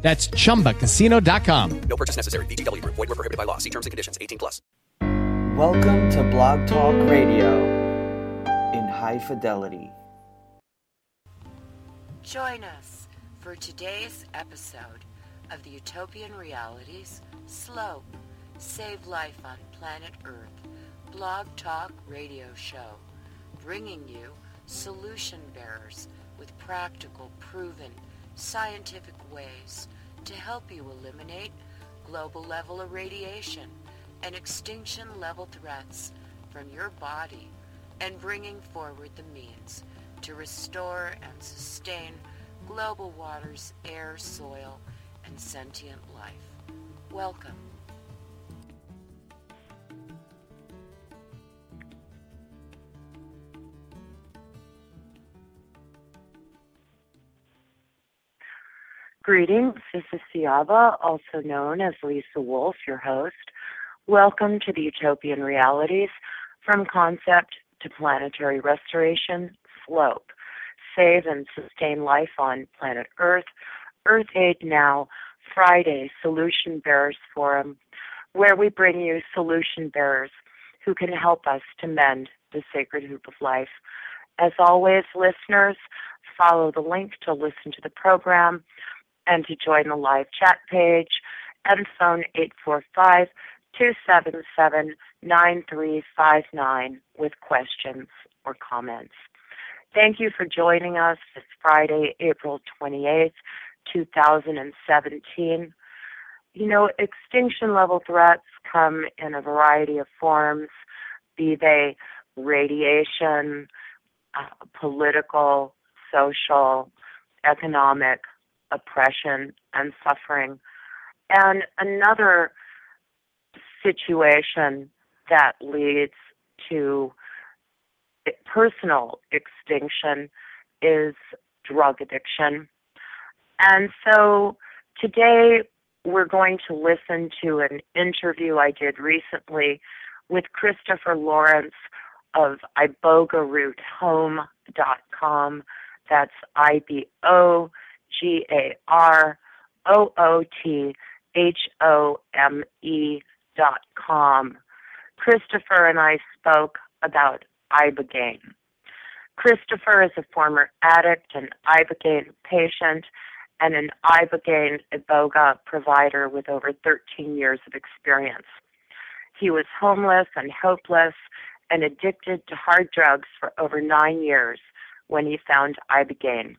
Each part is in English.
That's chumbacasino.com. No purchase necessary. VGW Group. Void were prohibited by law. See terms and conditions. 18 plus. Welcome to Blog Talk Radio in high fidelity. Join us for today's episode of the Utopian Realities Slope Save Life on Planet Earth Blog Talk Radio Show, bringing you solution bearers with practical, proven, scientific ways to help you eliminate global level irradiation and extinction level threats from your body and bringing forward the means to restore and sustain global waters, air, soil, and sentient life. Welcome. Greetings, this is Siaba, also known as Lisa Wolf, your host. Welcome to the Utopian Realities from Concept to Planetary Restoration Slope. Save and sustain life on planet Earth. Earth Aid Now, Friday Solution Bearers Forum, where we bring you solution bearers who can help us to mend the sacred hoop of life. As always, listeners, follow the link to listen to the program and to join the live chat page and phone 845 277 9359 with questions or comments. Thank you for joining us this Friday, April 28th, 2017. You know, extinction level threats come in a variety of forms, be they radiation, uh, political, social, economic, oppression and suffering. And another situation that leads to personal extinction is drug addiction. And so today we're going to listen to an interview I did recently with Christopher Laurance of ibogaroothome.com. That's I B O G A R O O T H O M E dot com. Christopher and I spoke about Ibogaine. Christopher is a former addict and Ibogaine patient and an Ibogaine Iboga provider with over 13 years of experience. He was homeless and hopeless and addicted to hard drugs for over nine years when he found Ibogaine.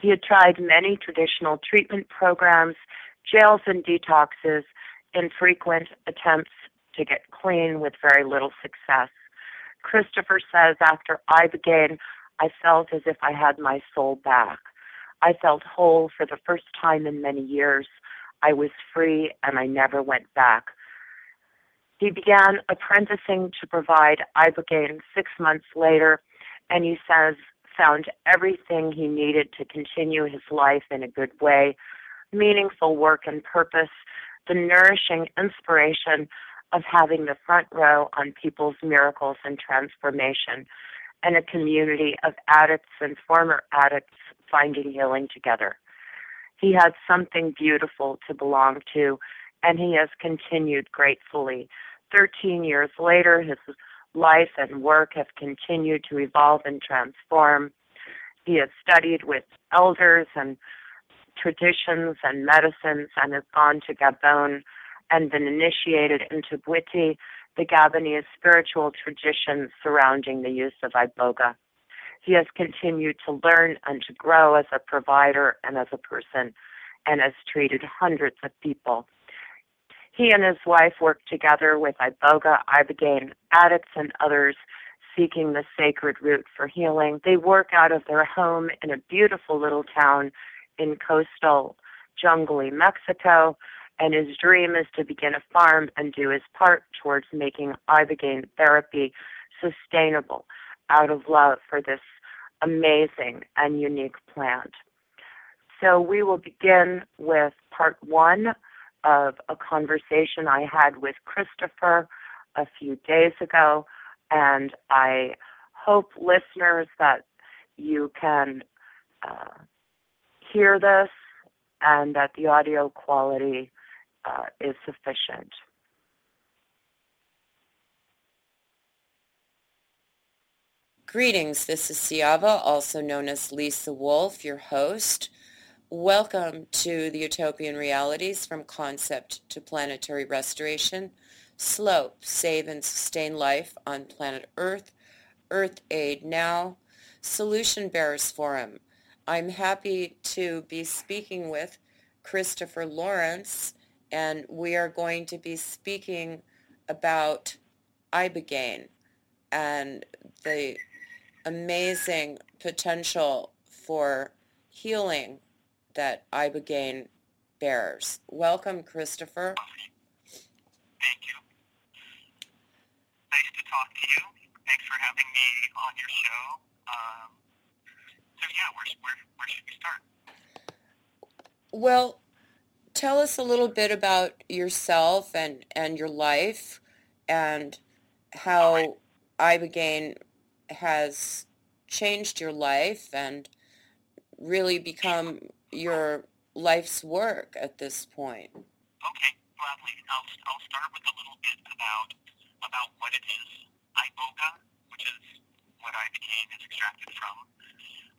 He had tried many traditional treatment programs, jails and detoxes, in frequent attempts to get clean with very little success. Christopher says, after Ibogaine, I felt as if I had my soul back. I felt whole for the first time in many years. I was free and I never went back. He began apprenticing to provide Ibogaine six months later, and he says found everything he needed to continue his life in a good way meaningful work and purpose, the nourishing inspiration of having the front row on people's miracles and transformation, and a community of addicts and former addicts finding healing together. He had something beautiful to belong to, and he has continued gratefully. Thirteen years later, his life and work have continued to evolve and transform. He has studied with elders and traditions and medicines and has gone to Gabon and been initiated into Bwiti, the Gabonese spiritual tradition surrounding the use of Iboga. He has continued to learn and to grow as a provider and as a person and has treated hundreds of people. He and his wife work together with Iboga, Ibogaine addicts, and others seeking the sacred root for healing. They work out of their home in a beautiful little town in coastal jungly Mexico, and his dream is to begin a farm and do his part towards making ibogaine therapy sustainable out of love for this amazing and unique plant. So we will begin with part one of a conversation I had with Christopher a few days ago, and I hope listeners that you can uh, hear this and that the audio quality uh, is sufficient. Greetings, this is Siava, also known as Lisa Wolf, your host. Welcome to the Utopian Realities from Concept to Planetary Restoration. SLOPE, Save and Sustain Life on Planet Earth. Earth Aid Now. Solution Bearers Forum. I'm happy to be speaking with Christopher Laurance, and we are going to be speaking about Ibogaine and the amazing potential for healing that Ibogaine bears. Welcome, Christopher. Thank you. Nice to talk to you. Thanks for having me on your show. Um, so yeah, where, where, where should we start? Well, tell us a little bit about yourself and, and your life and how Alright. Ibogaine has changed your life and really become your life's work at this point. Okay, gladly. I'll, I'll start with a little bit about about what it is. Iboga, which is what ibogaine is extracted from.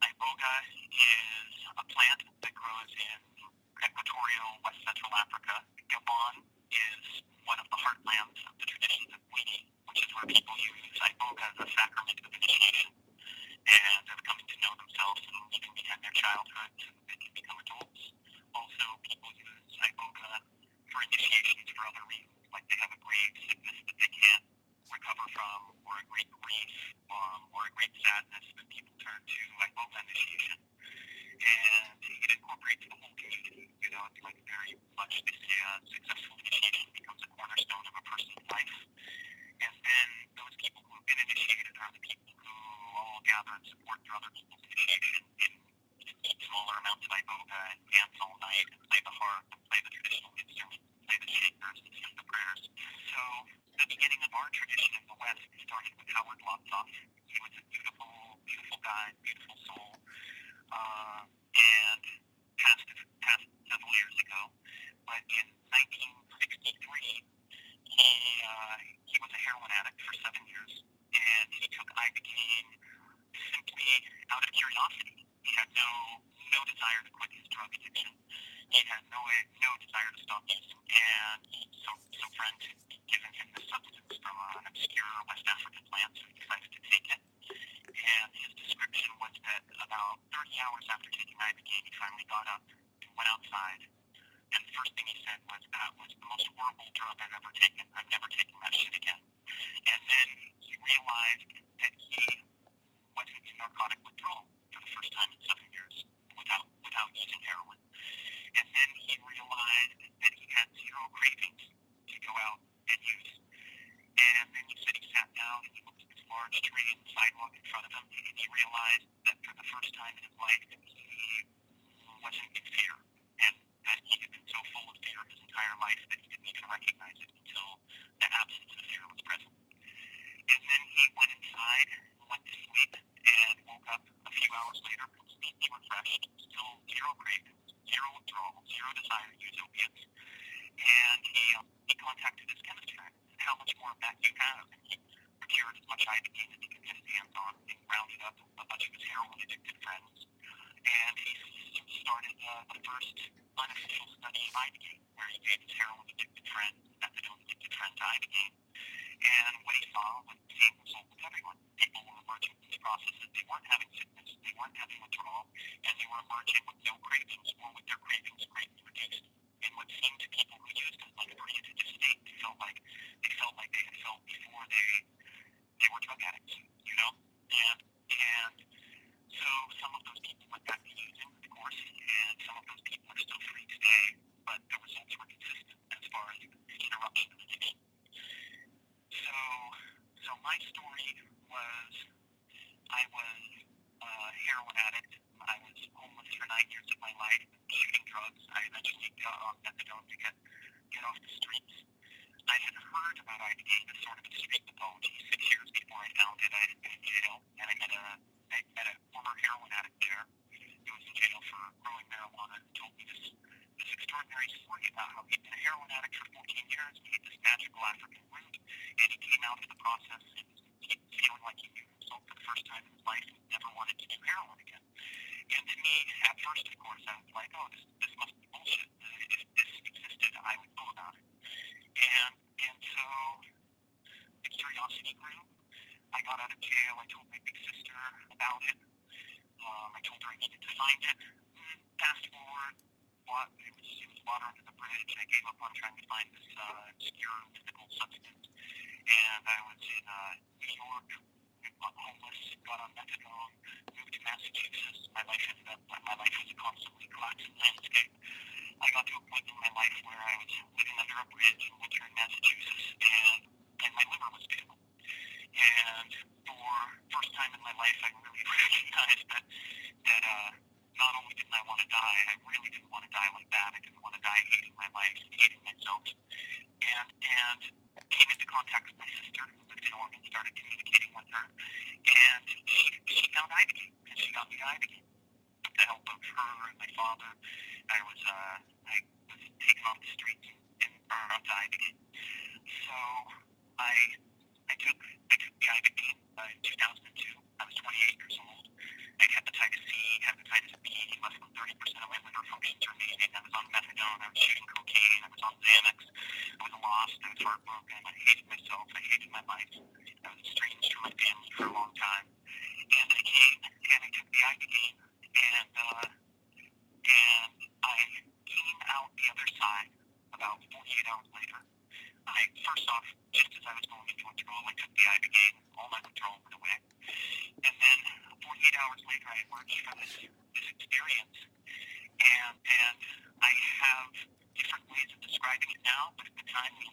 Iboga is a plant that grows in equatorial West Central Africa. Gabon is one of the heartlands of the traditions of Bwiti, which is where people use iboga as a sacrament of initiation and of coming to know themselves and even behind their childhood so that they can become adults. Also, people use iboga for initiations for other reasons, like they have a grave sickness that they can't recover from, or a great grief, um, or a great sadness that people turn to iboga initiation. And it incorporates the whole community. You know, it's like very much this uh, successful initiation becomes a cornerstone of a person's life. And then those people who have been initiated are the people all gather and support their other people's initiation in, in smaller amounts of iboga and dance all night and play the harp and play the traditional instruments, play the shakers and sing the prayers. So the beginning of our tradition in the West started with Howard Lotsoff. He was a beautiful, beautiful guy, beautiful soul, uh, and passed, passed several years ago. But in 1963, he uh, he was a heroin addict for seven years, and he took ibogaine simply out of curiosity. He had no no desire to quit his drug addiction. He had no no desire to stop using, and some some friend had given him this substance from an obscure West African plant, so he decided to take it. And his description was that about 30 hours after taking ibogaine, he finally got up and went outside and the first thing he said was, that was the most horrible drug I've ever taken. I'm never taking that shit again. And then he realized that he was in narcotic withdrawal for the first time in seven years without, without using heroin. And then he realized that he had zero cravings to go out and use. And then he said he sat down and he looked at this large tree and sidewalk in front of him, and he realized that for the first time in his life, he wasn't in fear. And that he had been so full of fear his entire life that he didn't even recognize it until the absence of fear was present. And then he went inside, went to sleep, and woke up a few hours later completely refreshed, still zero cravings, zero withdrawal, zero desire to use opiates. And he, he contacted his chemist friend and said, how much more of that you have? And he procured as much ibogaine as he could get his hands on and rounded up a bunch of his heroin-addicted friends. And he started uh, the first unofficial study of ibogaine, where he gave his heroin-addicted friends, methadone-addicted friends ibogaine. And what he saw was the same result with everyone. People were emerging from these processes. They weren't having sickness, they weren't having withdrawal, and they were emerging with no cravings or with their cravings greatly reduced in what seemed to people who used an unprecedented state they felt like they felt like they had felt before they they were drug addicts, you know? And and so some of those people went back to using, of course, and some of those people are still free today, but the results were consistent as far as interruption of addiction. So so my story was I was a heroin addict I was homeless for nine years of my life, shooting drugs. I eventually got off methadone to get get off the streets. I had heard about Ibogaine as sort of a street mythology. Six years before I found it, I had been in jail, and I met a I met a former heroin addict there who was in jail for growing marijuana and told me this this extraordinary story about how he'd been a heroin addict for 14 years and he had this magical African root, and he came out of the process and he feeling like he knew himself for the first time in his life and never wanted to do heroin again. And to me, at first, of course, I was like, oh, this this must be bullshit. Uh, if this existed, I would know about it. And and so the curiosity grew. I got out of jail. I told my big sister about it. Um, I told her I needed to find it. Mm, Fast forward, what, it, was, it was water under the bridge. I gave up on trying to find this uh, obscure mythical substance. And I was in uh, New York, homeless, got on methadone, to Massachusetts. My life ended up, my life was a constantly collapsing landscape. I got to a point in my life where I was living under a bridge in Wintern, Massachusetts, and, and my liver was failing. And for first time in my life, I really recognized that that uh, not only didn't I want to die, I really didn't want to die like that. I didn't want to die hating my life, hating myself, and and came into contact with my sister who lived in Oregon, started communicating with her, and she she found Ibogaine, and she got me to Ibogaine. With the help of her and my father, I was uh, I was taken off the streets and, burned onto Ibogaine. So I I took I took the Ibogaine uh, in 2002. I was 28 years old. I had hepatitis C, hepatitis B, less than 30% of my liver functions remaining. I was on methadone. I was shooting cocaine. I was on Xanax. Lost. I was heartbroken. I hated myself. I hated my life. I was estranged from my family for a long time. And I came and I took the Ibogaine and uh, and I came out the other side about 48 hours later. I first off, just as I was going into withdrawal, I took the Ibogaine. All my withdrawal went away. And then 48 hours later, I emerged from this, this experience, and and I have different ways of describing it now. But at the time, the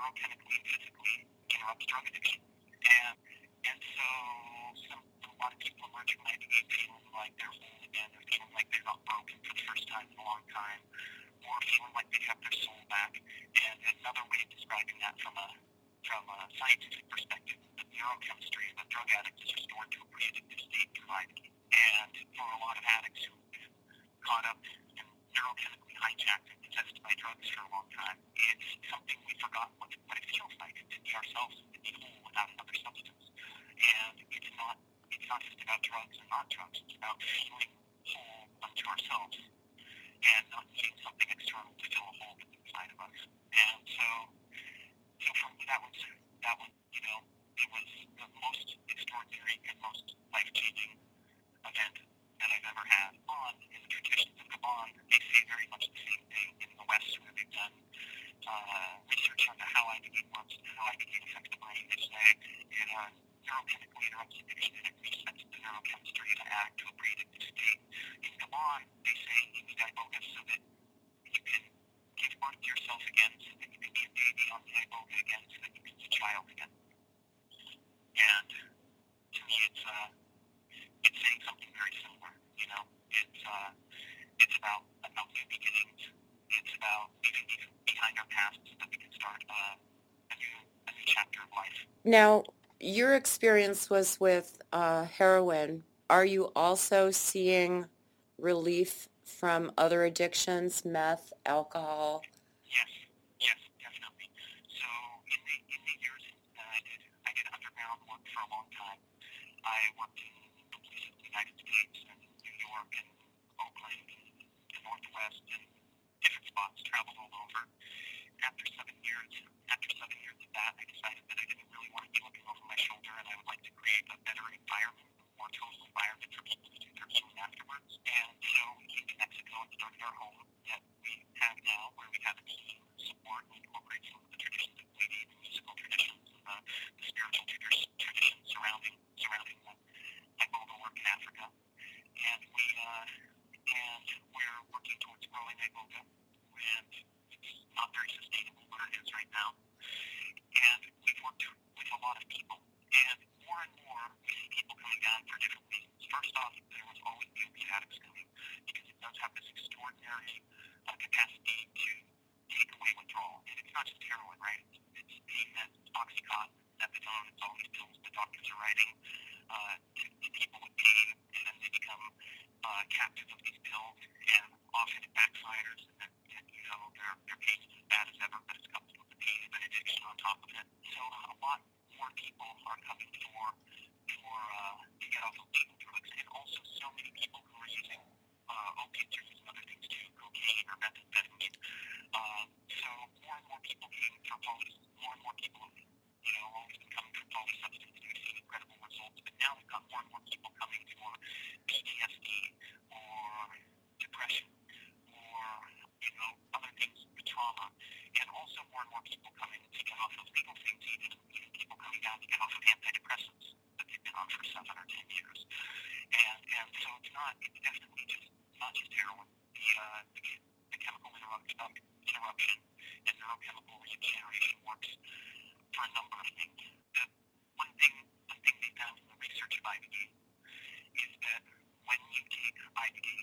neurochemically and physically interrupts drug addiction. And and so some a lot of people emerge from ibogaine feeling like they're whole again, or feeling like they're not broken for the first time in a long time, or feeling like they have their soul back. And another way of describing that from a from a scientific perspective, the neurochemistry of a drug addict is restored to a pre-addictive state through. And for a lot of addicts been caught up and neurochemically hijacked and possessed by drugs for a long time, it's something we forgot what, what it feels like to be ourselves and be whole without another substance. And it's not it's not just about drugs and not drugs. It's about feeling whole unto ourselves and not needing something external to fill a hole inside of us. And so so me that was that was you know it was the most extraordinary and most life changing event that I've ever had on in the traditions. They say very much the same thing in the West where they've done uh, research on how ibogaine works and how ibogaine affects the brain. They say it neurochemically interrupts addiction and it resets the neurochemistry to act to a pre-addictive state. In Gabon, they say you need iboga so that you can give birth to yourself again, so that you can be a baby on the iboga again, so that you can be a child again. And to me, it's uh, it's saying something very similar. You know, it's uh, it's about about new beginnings. It's about leaving behind our past so that we can start uh, a new a new chapter of life. Now, your experience was with uh, heroin. Are you also seeing relief from other addictions, meth, alcohol? Yes, yes, definitely. So in the in the years that I did I did underground work for a long time. I worked in the police of the United States and New York and Oakland and the Northwest and different spots, traveled all over. After seven years, after seven years of that, I decided that I didn't really want to be looking over my shoulder and I would like to create a better environment, a more total environment for people to do their healing afterwards. And so we came to Mexico and started our home that we have now, where we have a team support and incorporate some of the traditions of Bwiti, the musical traditions, and the, the spiritual traditions surrounding surrounding the Iboga work in Africa. And we uh, and we're working towards growing Iboga, and it's not very sustainable where it is right now. And we've worked with a lot of people, and more and more we coming down for different reasons. First off, there was always the opiate coming because it does have this extraordinary uh, capacity to take away withdrawal. And it's not just heroin, right? It's, it's pain meds, Oxycontin, methadone, it's all these pills the doctors are writing uh, to, to people with pain, and then they become uh, captives of these pills, and often it backfires, and then and, you know their their pain is as bad as ever, but it's coupled with the pain of an addiction on top of it. So a lot more people are coming for for uh, to get off of legal drugs, and also so many people who are using uh, opiates or using other things too, cocaine or methamphetamine. Um, so more and more people came for poly, more and more people, you know, always been coming for polysubstance, and we've seen incredible results. But now we've got more and more people coming for PTSD or depression or you know other things, trauma, and also more and more people coming to get off of legal things, even even people coming down to get off of antidepressants on for seven or ten years. And and so it's not it's definitely just not just heroin. The uh, the, the chemical interrupt, um, interruption and neurochemical regeneration works for a number of things. The one thing one thing they found in the research of ibogaine is that when you take ibogaine,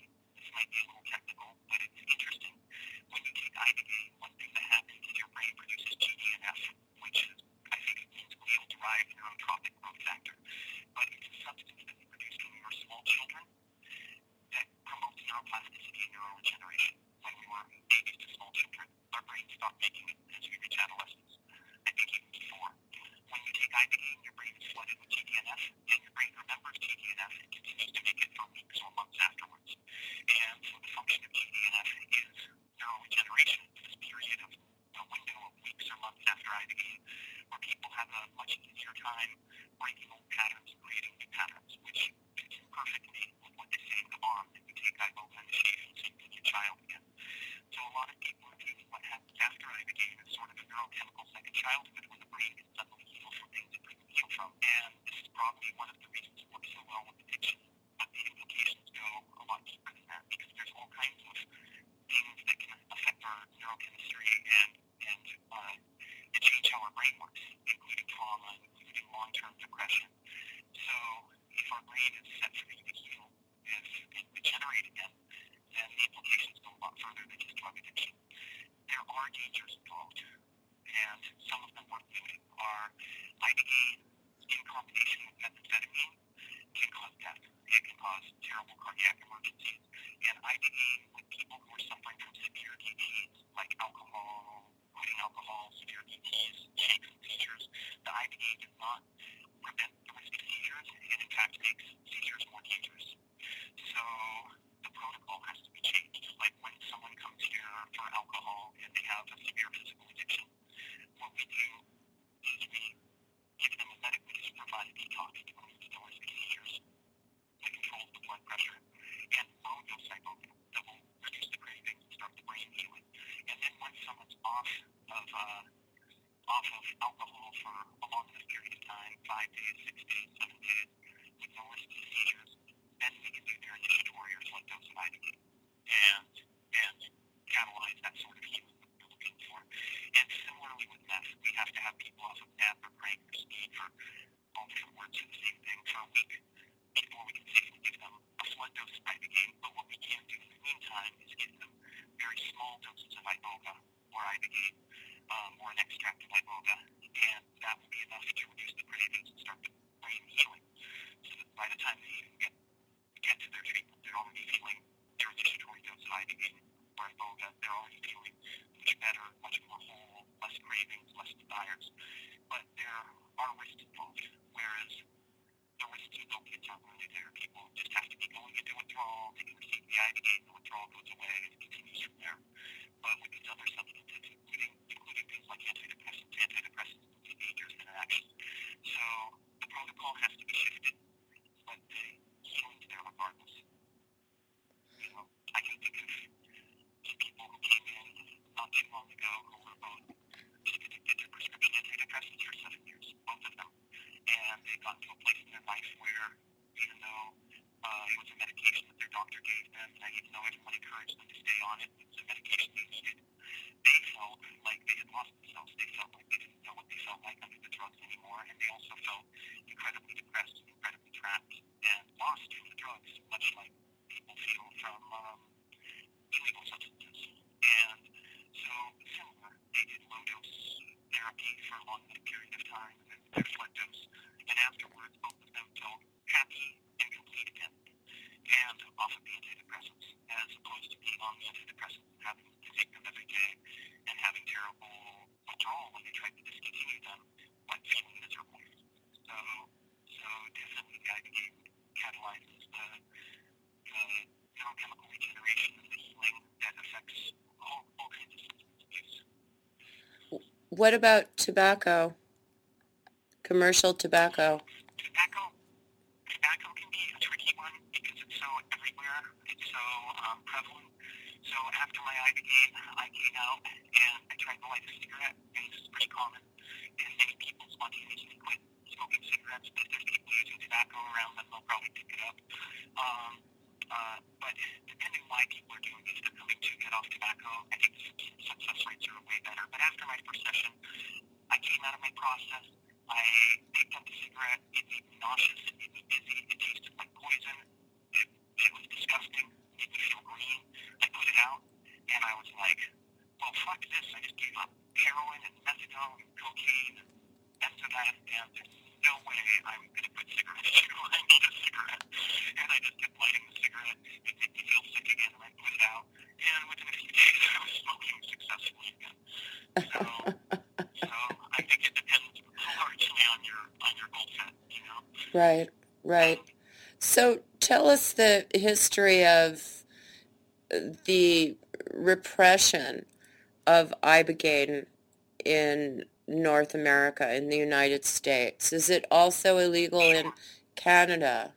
What about tobacco? Commercial tobacco? history of the repression of Ibogaine in North America, in the United States? Is it also illegal in Canada?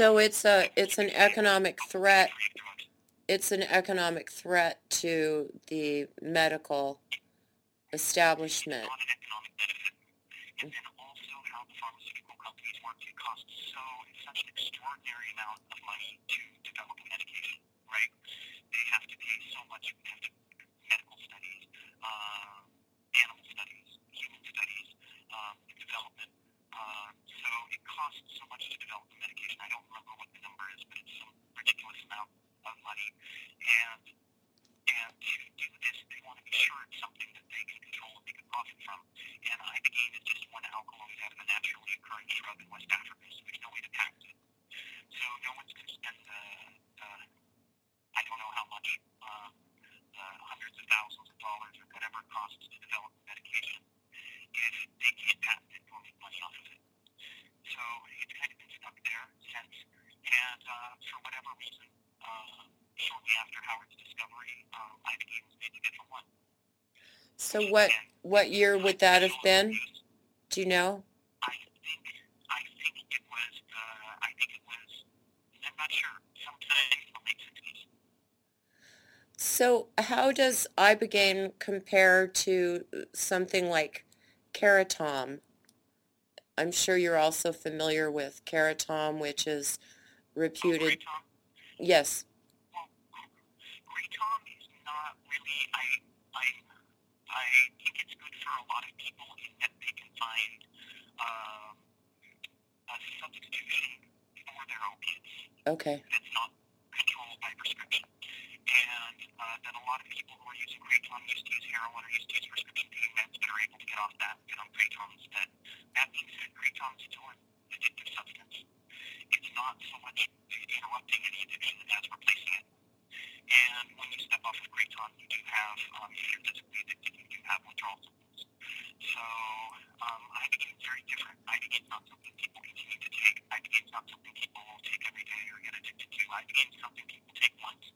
So it's a it's an economic threat. It's an economic threat to the medical establishment. Not an. And then also how the pharmaceutical companies work. It costs so it's such an extraordinary amount of money to develop a medication, right? They have to pay so much. They have to medical studies, uh, animal studies, human studies, um, development. Uh, so it costs so much to develop a medication. I don't remember what the number is, but it's some ridiculous amount of money. And and to do this, they want to be sure it's something that they can control and they can profit from. And ibogaine is just one alkaloid out of a naturally occurring shrub in West Africa, so there's no way to patent it. So no one's going to spend the, the I don't know how much, uh, the hundreds of thousands of dollars or whatever it costs to develop a medication if they can't patent it or make money off of it. So it's kind of been stuck there since. And uh, for whatever reason, uh, shortly after Howard's discovery, um, ibogaine was made Schedule One. So what what year would that have been? Do you know? I think I think it was uh, I think it was I'm not sure sometime in the late sixties. So how does ibogaine compare to something like Caratom? I'm sure you're also familiar with Caratom, which is reputed. Kratom, Yes. well, Kratom is not really I I I think it's good for a lot of people in that they can find um, a substitution for their opiates. Okay. that's not controlled by prescription. And uh, that a lot of people who are using kratom used to use heroin or used to use prescription pain meds but are able to get off that and on kratom instead. That being said, kratom is still an addictive substance. It's not so much interrupting any addiction as replacing it. And when you step off of kratom, you do have, um, if you're physically addicted, you do have. So um, ibogaine is very different. Ibogaine is not something people continue to take. Ibogaine is not something people will take every day or get addicted to. Ibogaine is something people take once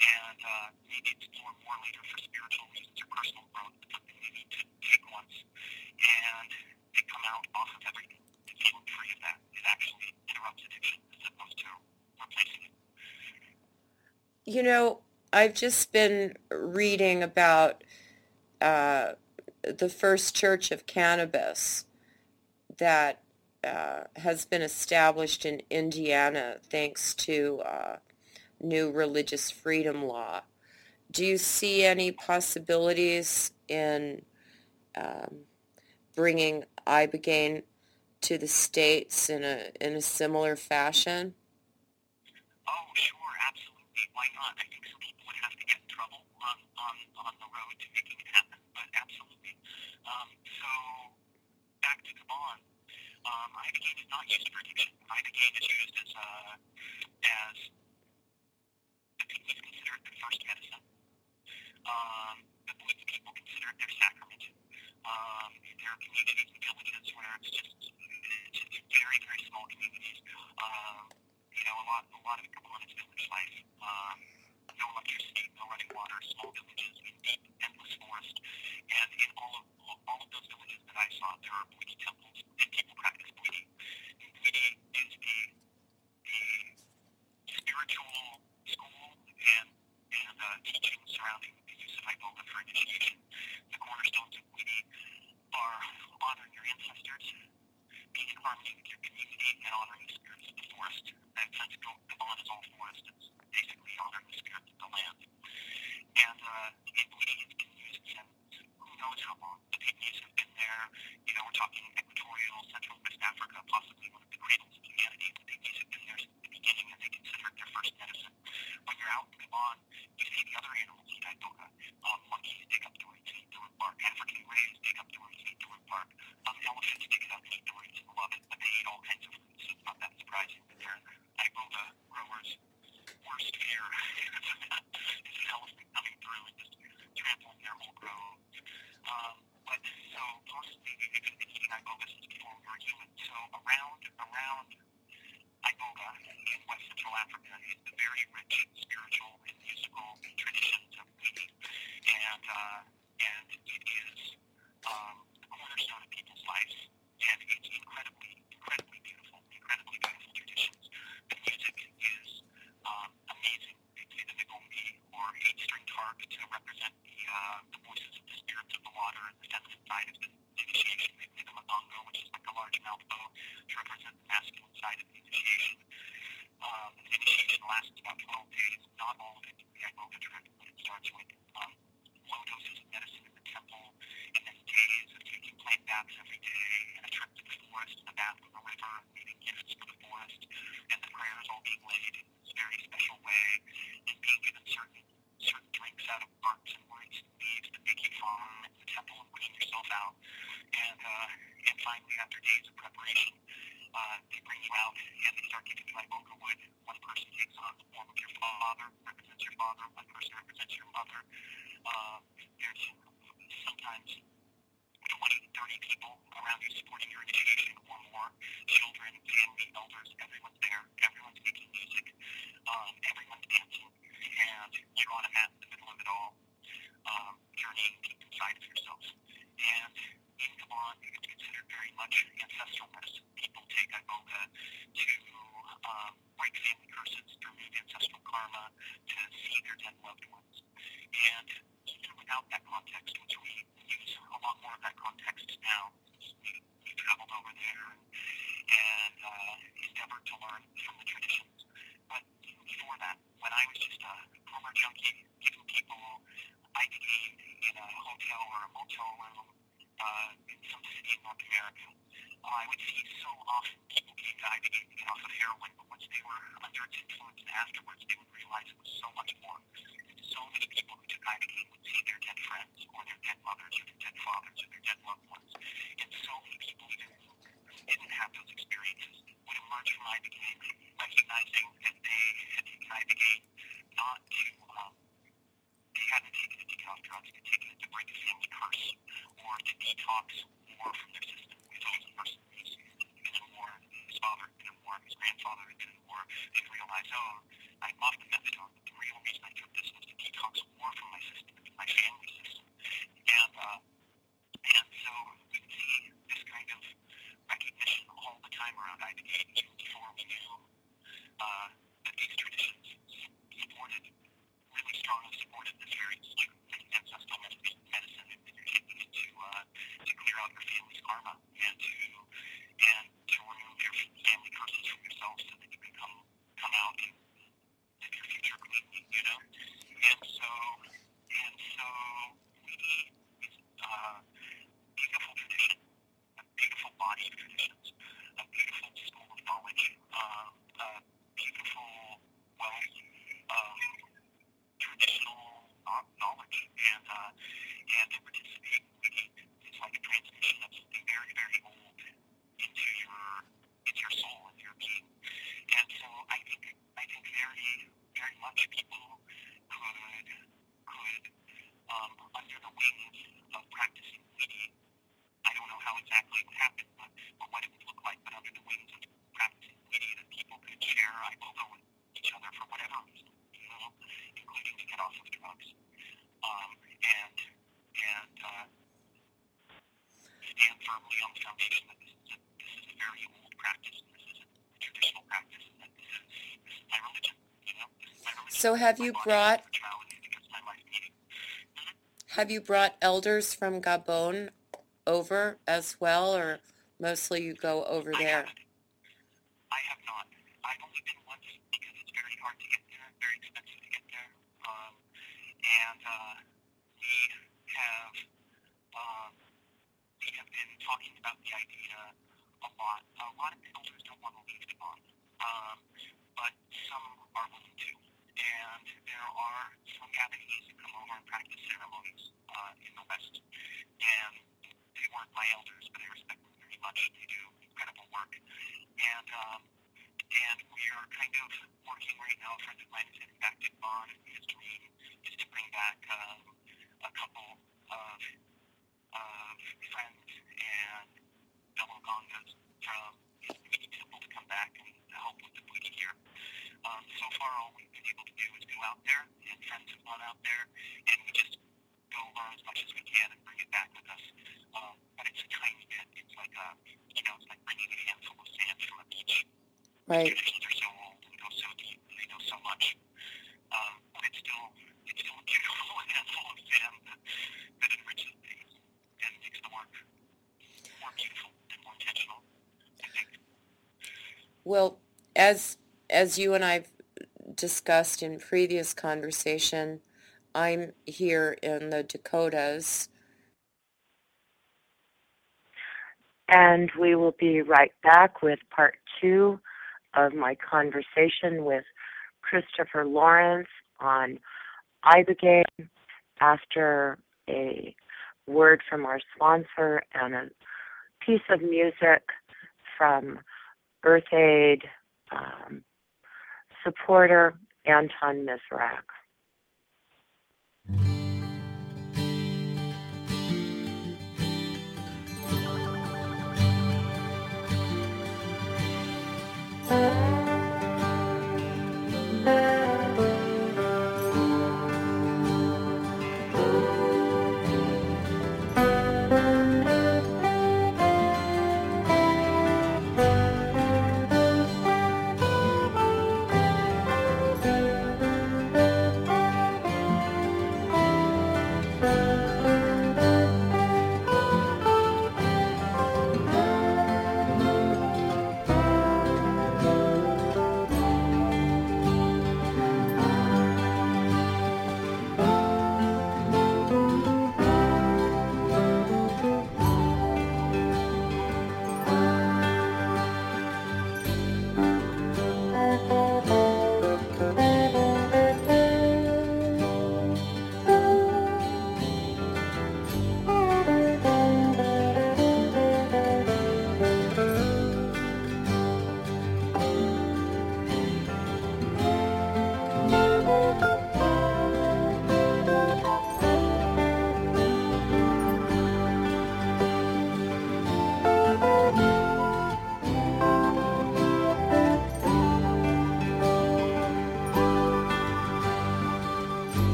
and uh, maybe explore more later for spiritual reasons or personal growth. It's something they need to take once and they come out off of everything. They feel free of that. It actually interrupts addiction as opposed to replacing it. You know, I've just been reading about uh, the first church of cannabis that uh, has been established in Indiana thanks to uh, new religious freedom law. Do you see any possibilities in um, bringing ibogaine to the states in a in a similar fashion? Oh, sure, absolutely. Why not? I think some people would have to get in trouble on, on, on the road to making it happen but absolutely. Um, so back to Gabon. Um, Ibogaine is not used as protection. Ibogaine is used as, uh, as the people consider it their first medicine. Um, the Blues people consider it their sacrament. Um, there are communities and villages where it's just, it's just very, very small communities. Um, you know, a lot, a lot of Gabon is village life. Um, no electricity, no running water, small villages in deep, endless forest. And in all of all of those villages that I saw, there are Bwiti temples, and people practice Bwiti. And Bwiti is the, the spiritual school and, and uh, teaching surrounding the use of Iboga for initiation. The cornerstones of Bwiti are honoring your ancestors, being in harmony with your community, and honoring the spirits of the forest. And sense of Iboga is all forest. It's basically honoring the spirit. talking So have you brought-. Have you brought elders from Gabon over as well, or mostly you go over there? haven't. I have not. I've only been once because it's very hard to get there, very expensive to get there. Um, and uh, we have um, we have been talking about the idea a lot. A lot of elders don't want to leave Gabon, um, but some are willing to. And there are some Gabonese who come over and practice ceremonies uh, in the West. And they weren't my elders, but I respect them very much. They do incredible work. And um, and we are kind of working right now. A friend of mine is heading back to Gabon, and his dream is to bring back um, a couple of of friends and fellow Gongas from his Bwiti temple to come back and help with the Bwiti here. Um, so far, all we've been able to do is go out there, and friends have gone out there, and we just go learn as much as we can and bring it back with us. Um, but it's a tiny bit. It's like a, you know, it's like bringing a handful of sand from a beach. Right. Traditions are so old and go so deep. and They know so much. Um, but it's still, it's still a beautiful handful of sand that, that enriches things and makes the work more beautiful and more intentional. I think. Well, as you and I've discussed in previous conversation, I'm here in the Dakotas. And we will be right back with part two of my conversation with Christopher Laurance on Ibogaine after a word from our sponsor and a piece of music from Earth Aid supporter Anton Mizrak.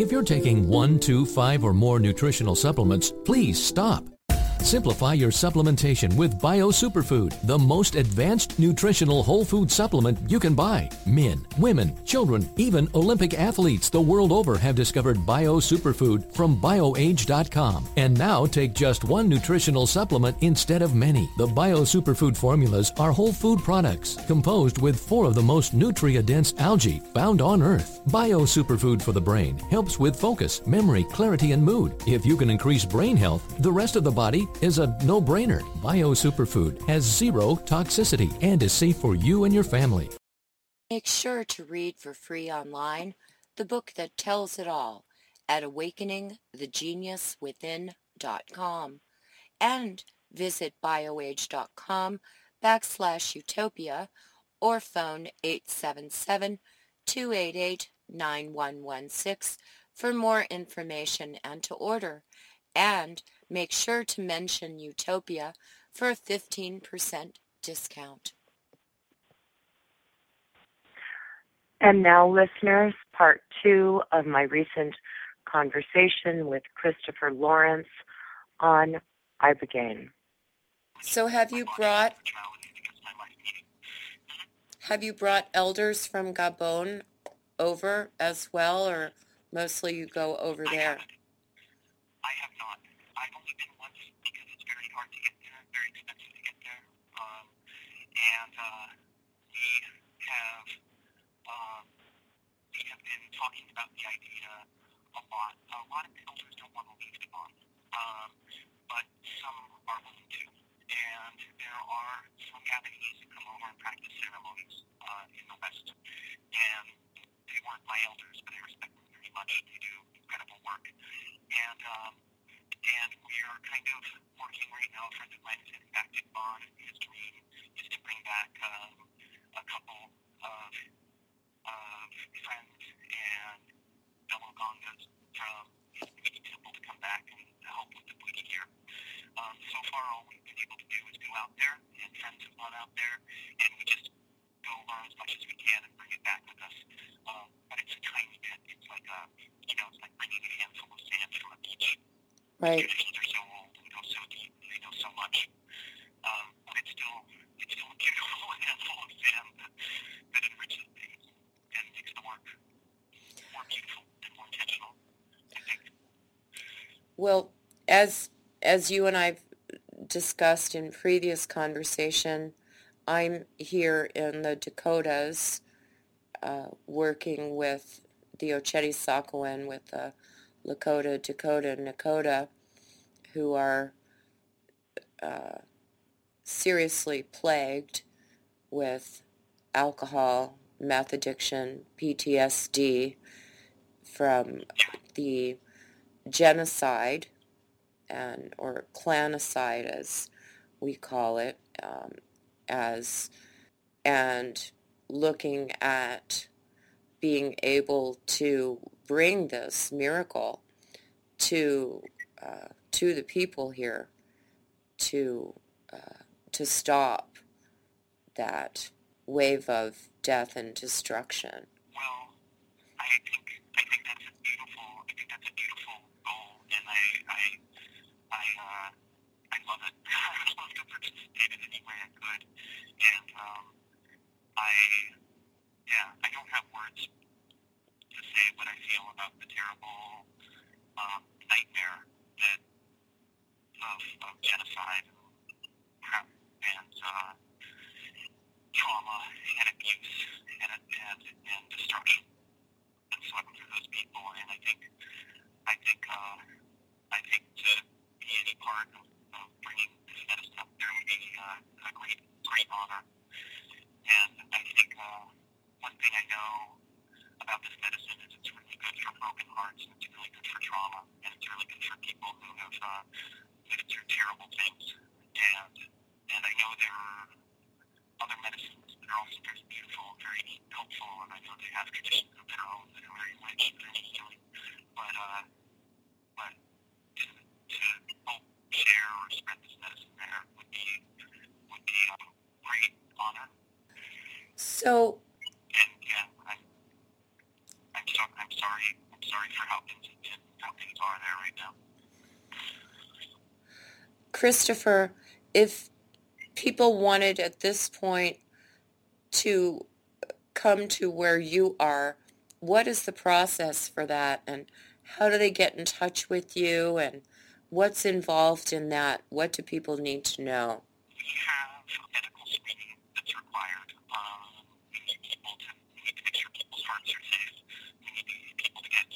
If you're taking one, two, five, or more nutritional supplements, please stop. Simplify your supplementation with Bio Superfood, the most advanced nutritional whole food supplement you can buy. Men, women, children, even Olympic athletes the world over have discovered Bio Superfood from bioage.com and now take just one nutritional supplement instead of many. The Bio Superfood formulas are whole food products composed with four of the most nutrient-dense algae found on Earth. Bio Superfood for the brain helps with focus, memory, clarity, and mood. If you can increase brain health, the rest of the body is a no-brainer. Bio Superfood has zero toxicity and is safe for you and your family. Make sure to read for free online the book that tells it all at awakeningthegeniuswithin.com and visit bioage.com backslash utopia or phone 877-288-9116 for more information and to order. And make sure to mention Utopia for a 15% discount. And now, listeners, part two of my recent conversation with Christopher Laurance on Ibogaine. So have you brought have you brought elders from Gabon over as well, or mostly you go over I there? haven't. I have not. I've only been once because it's very hard to get there, very expensive to get there. Um, and uh, we have um, we have been talking about the idea a lot. A lot of elders don't want to leave Gabon, um, but some are willing to. And there are some Gabonese who come over and practice ceremonies uh, in the West. And they weren't my elders, but I respect them very much. They do incredible work. And um, and we are kind of working right now. A friend of mine is heading back to Gabon. His dream is to bring back um, a couple of of friends and fellow Gongas from his Bwiti temple to come back and help with the Bwiti here. Um, so far, all we've been able to do is go out there, and friends have gone out there, and we just go learn as much as we can and bring it back with us. Um, but it's a tiny bit. It's like a, you know, it's like bringing a handful of sand from a beach. Right. Traditions are so old and go so deep, and they know so much. Um, but it's still, it's still a beautiful handful of sand that, that enriches things and makes the work more beautiful and more intentional. I think. Well, as as you and I've discussed in previous conversation, I'm here in the Dakotas, uh, working with the Oceti Sakowin with the Lakota, Dakota, Nakota, who are uh, seriously plagued with alcohol, meth addiction, PTSD from the genocide and or clanicide as we call it um, as and looking at being able to bring this miracle to uh, to the people here to uh, to stop that wave of death and destruction. Well, I think I think that's a beautiful I think that's a beautiful goal, and I I I uh, I love it. I love to participate in any way I could, and um, I yeah I don't have words to say what I feel about the terrible um, nightmare that of, of genocide and and uh, trauma and abuse and and, and destruction and swept through those people. And I think, I think, uh, I think to be any part of, of bringing there would be uh, a great, great honor. And I think uh, one thing I know about this medicine is it's really good for broken hearts, and it's really good for trauma, and it's really good for people who have uh, lived through terrible things. And and I know there are other medicines that are also very beautiful, very helpful, and I know they have traditions of their own that are very rich and very healing. But uh, but share or spread this medicine there would be would be a great honor. So And yeah, I'm I'm so I'm sorry I'm sorry for how things have been, how things are there right now. Christopher, if people wanted at this point to come to where you are, what is the process for that and how do they get in touch with you and what's involved in that? What do people need to know? we have medical screening that's required. Um, we need people to make sure people's are safe. We need people to get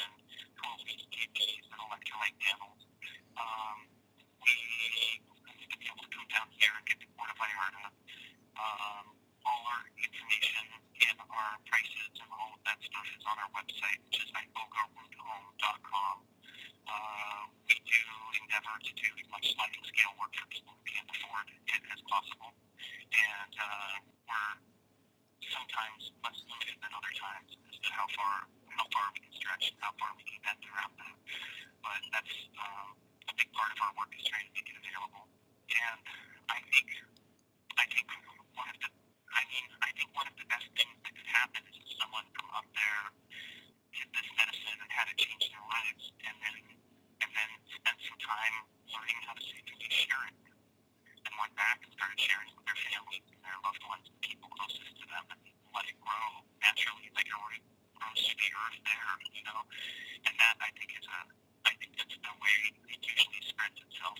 and 12 EKGs and. Um, we need to come down here and get. Um, all our information and our prices and all of that stuff is on our website, which is ibogaroothome.com. endeavor to do as much sliding scale work for people who can't afford it as possible. And uh, we're sometimes less limited than other times as to how far how far we can stretch how far we can bend around that. But that's um, a big part of our work is trying to make it available. And I think I think one of the I mean I think one of the best things that could happen is if someone from up there did this medicine and had it change their lives and then and then spent some time learning how to safely share it and went back and started sharing it with their family, their loved ones and people closest to them and let it grow naturally like already grows to the earth there, you know? And that I think is a I think that's the way it usually spreads itself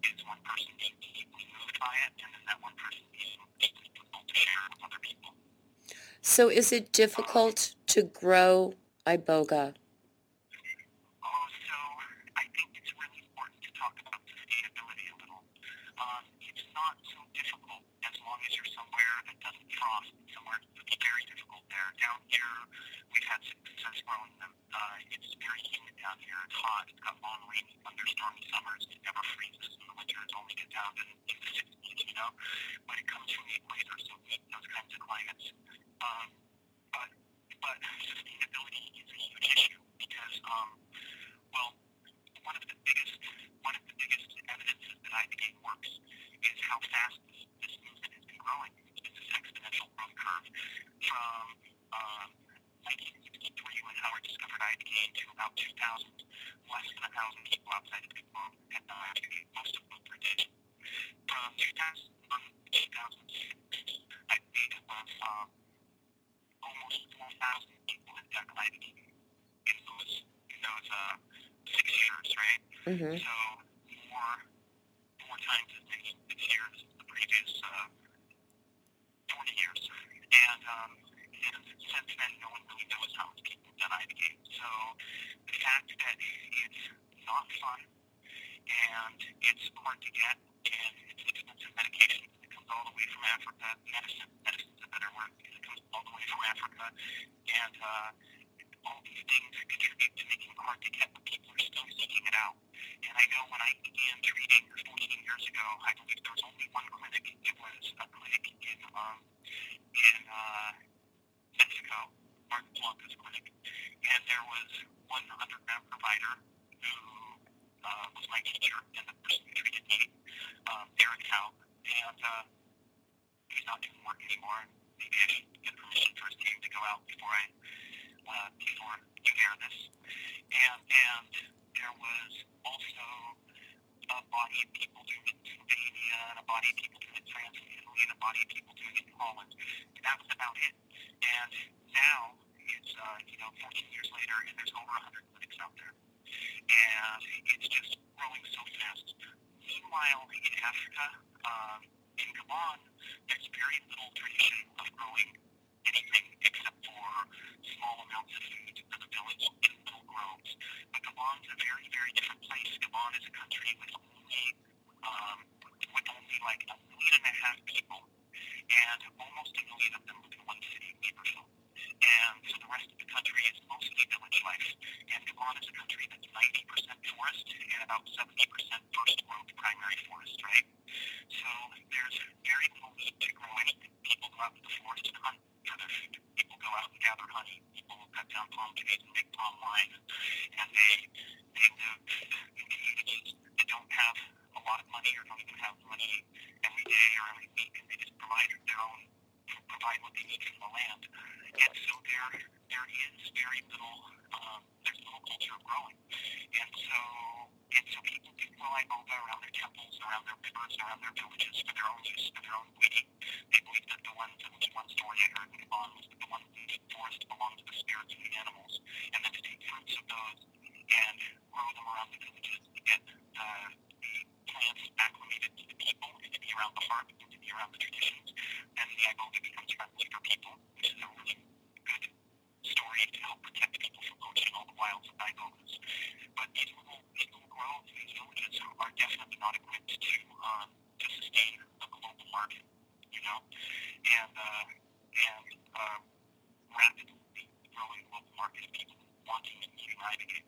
is one person being deeply moved by it and then that one person being deeply able to share it with other people. So is it difficult to grow iboga? Oh, so I think it's really important to talk about sustainability a little. Um, it's not so difficult as long as you're somewhere frost. Somewhere it would be very difficult there. Down here, we've had success growing them. Uh, it's very humid down here. It's hot. It's got long, rainy, thunderstormy summers. It never freezes in the winter. It's only get down in the 60s, you know. But it comes from the equator, so we need those kinds of climates. Um, but but sustainability is a huge issue because, um, well, one of the biggest one of the biggest evidences that iboga works is how fast this, this movement has been growing. It's been this exponential growth curve from um, 1963 when Howard discovered iboga to about 2000. Less than a thousand people outside of people had known iboga, most of them dead. From 2000 to 2006, iboga was um, almost 4,000 people had iboga in those in those uh, six years, right? Mm-hmm. So more four times as many this year as the previous uh, 40 years. And, um, since then, no one really knows how many people have done iboga. So the fact that it's not fun and it's hard to get and it's expensive medication that comes all the way from Africa, medicine, medicine's a better word it comes all the way from Africa. And uh, all these things contribute to making it hard to get, people still seeking it out. And I know when I began treating 14 years ago, I believe there was only one clinic. It was a clinic in um, in uh, Mexico, Martin Polanco's clinic, and there was one underground provider who uh, was my teacher and the person who treated me, um, Eric Howe, and uh, he's not doing work anymore. Maybe I should get permission for his team to go out before I uh, hear this. And and there was also a body of people doing it in Slovenia, and a body of people doing it in France and Italy, and a body of people doing it in Holland. And that was about it. And now it's uh, you know 14 years later, and there's over 100 clinics out there, and it's just growing so fast. Meanwhile, in Africa, um, in Gabon, there's very little tradition of growing anything except for small amounts of food for the village in little groves. But Gabon's a very, very different place. Gabon is a country with only um, with only like a million and a half people, and almost a million of them live in one city, Libreville. And so the rest of the country is mostly village life. And Gabon is a country that's 90% forest and about 70% first growth primary forest, right? So there's very little need to grow anything. People go out to the forest and hunt for their food. People go out and gather honey. People cut down palm trees and make palm wine. And they they live in communities that don't have a lot of money or don't even have money every day or every week, and they just provide their own provide what they need from the land. And so there there is very little um, there's little culture of growing. And so and so people do grow iboga around their temples, around their rivers, around their villages for their own use, for their own weeding. They believe that the ones, at least one story I heard in Gabon was that the ones in the forest belong to the spirits of the animals, and then to take fruits of those and grow them around the villages to get the plants acclimated to the people and to be around the heart and to be around the traditions. And the iboga becomes friendly for people, which is a really good story to help protect people from poaching all the wilds of ibogas. But these little, these little groves, these villages are definitely not equipped to um, to sustain a global market, you know, and uh, and uh, rapidly growing global market of people wanting and needing iboga.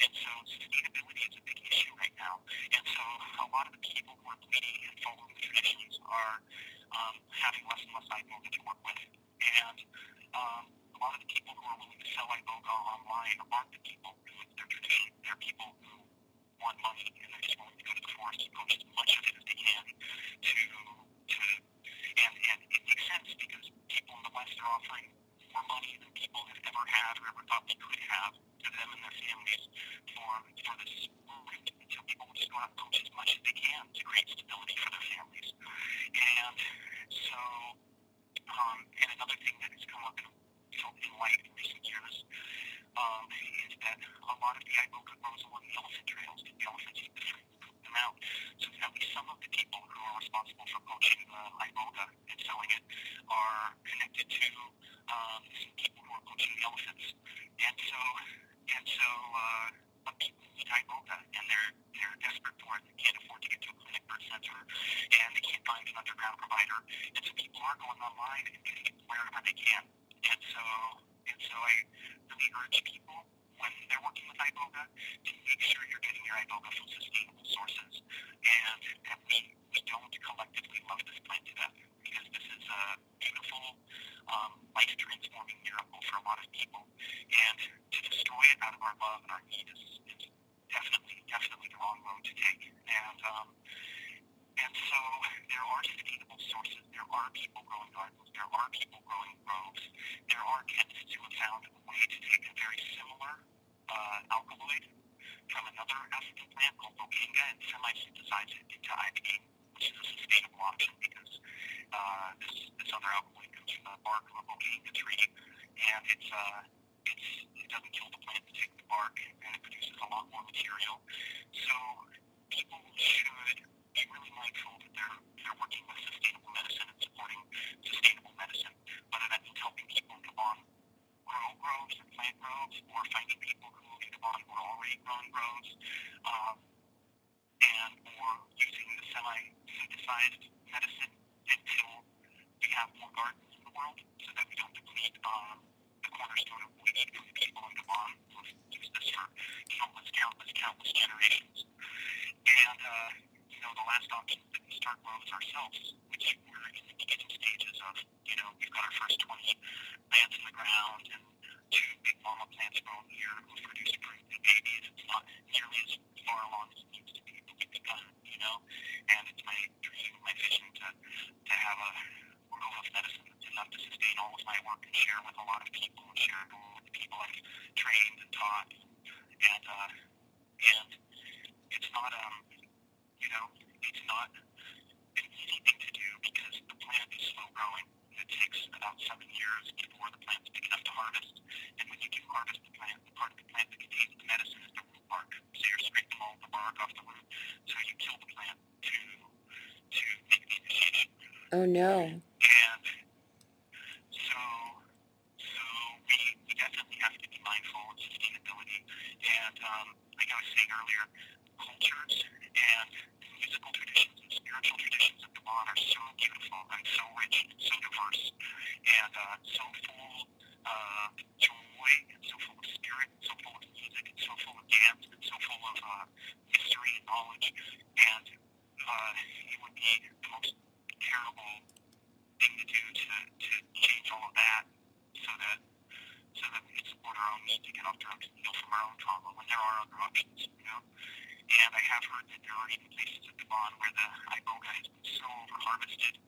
And so sustainability is a big issue right now. And so a lot of the people who are bleeding and following the traditions are um, having less and less iboga to work with. And um, a lot of the people who are willing to sell iboga online aren't the people who their tradition. They're people who want money and they're just willing to go to the forest and poach as much of it as they can to to and and it makes sense because people in the West are offering more money than people have ever had or ever thought they could have to them and their families for for this so people will just go out and poach as much as they can to create stability for their families. And so um, and another thing that has come up in, in light in recent years um, is that a lot of the iboga grows along the elephant trails the elephants eat the fruit out. So at least some of the people who are responsible for poaching uh, iboga and selling it are connected to um, people who are poaching the elephants. And so, and so, uh, people need iboga and they're they're desperate for it. They can't afford to get to a clinic a center, and they can't find an underground provider. And so people are going online and getting it wherever they can. And so, and so I really urge people when they're working with iboga to make sure you're getting your iboga from sustainable sources, and that we we don't collectively love this plant to death because this is a beautiful, um, life transforming miracle for a lot of people, and to destroy it out of our love and our need is, is definitely definitely the wrong road to take. And um, and so there are sustainable sources. There are people growing gardens. There are people growing groves. There are chemists who have found a way to take a very similar uh, alkaloid from another African plant called voacanga and semi-synthesize it into ibogaine, which is a sustainable option because uh, this this other alkaloid comes from the bark of a voacanga tree, and it's uh, it's it doesn't kill the plant to take the bark, and it produces a lot more material. So people should be really mindful that they're they're working with sustainable medicine and supporting sustainable medicine, whether that means helping people in Gabon grow groves and plant groves, or finding people who in Gabon who are already growing groves, um, and or using the semi-synthesized medicine until we have more gardens in the world, so that we don't deplete um, the cornerstone of weed from people in Gabon who have used this for countless, countless, countless generations. And uh, know, the last option is that we start groves ourselves, which we're in the beginning stages of. You know, we've got our first 20 plants in the ground and two big mama plants grown here who produce fruit and babies. It's not nearly as far along as it needs to be, but we've begun, you know. And it's my dream, my vision to, to have a grove of medicine that's enough to sustain all of my work and share with a lot of people and share with the people I've trained and taught. And, uh, and it's not, um, you know, it's not an easy thing to do because the plant is slow growing. It takes about seven years before the plant's big enough to harvest. And when you do harvest the plant, the part of the plant that contains the medicine is the root bark. So you're scraping all the bark off the root. So you kill the plant to to make the initiation. Oh no. And so, so we, we definitely have to be mindful of sustainability. And um, like I was saying earlier, cultures and musical traditions and spiritual traditions of Gabon are so beautiful and so rich and so diverse and uh, so full of joy and so full of spirit and so full of music and so full of dance and so full of uh, history and knowledge. And uh, it would be the most terrible thing to do to, to change all of that so that so that we can support our own need to get off drugs and heal from our own trauma when there are other options, you know. And I have heard that there are even places at Gabon where the iboga has been so over-harvested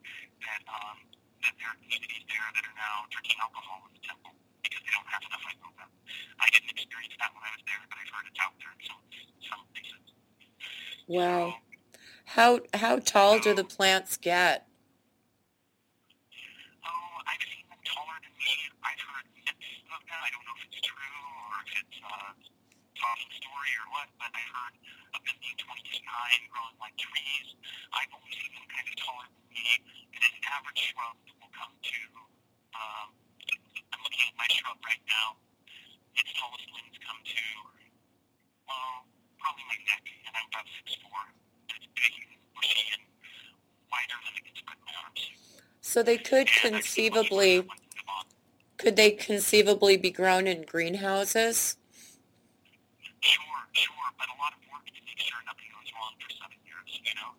that um, that there are communities there that are now drinking alcohol in the temple because they don't have enough iboga. I didn't experience that when I was there, but I've heard it's out there in some some places. Wow. How how tall do the plants get? Oh, I've seen them taller than me. I've heard myths of them. I don't know if it's true or if it's uh, talking story or what, but I've heard of them being 20 high and growing like trees. I've only seen them kind of taller than me. And an average shrub will come to, um, I'm looking at my shrub right now. Its tallest limbs come to, well, probably my neck, and I'm about 6'4". It's big and bushy and wider than I can spread my arms. So they could And I've seen much conceivably larger ones in Gabon. could they conceivably be grown in greenhouses? Sure, sure, but a lot of work to make sure nothing goes wrong for seven years, you know.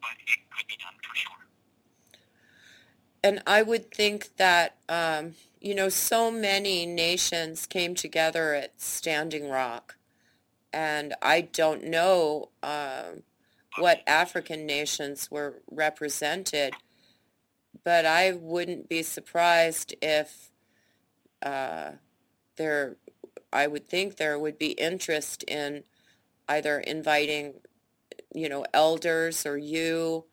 But it could be done for sure. And I would think that, um, you know, so many nations came together at Standing Rock. And I don't know um, what African nations were represented, but I wouldn't be surprised if uh, there, I would think there would be interest in either inviting, you know, elders or you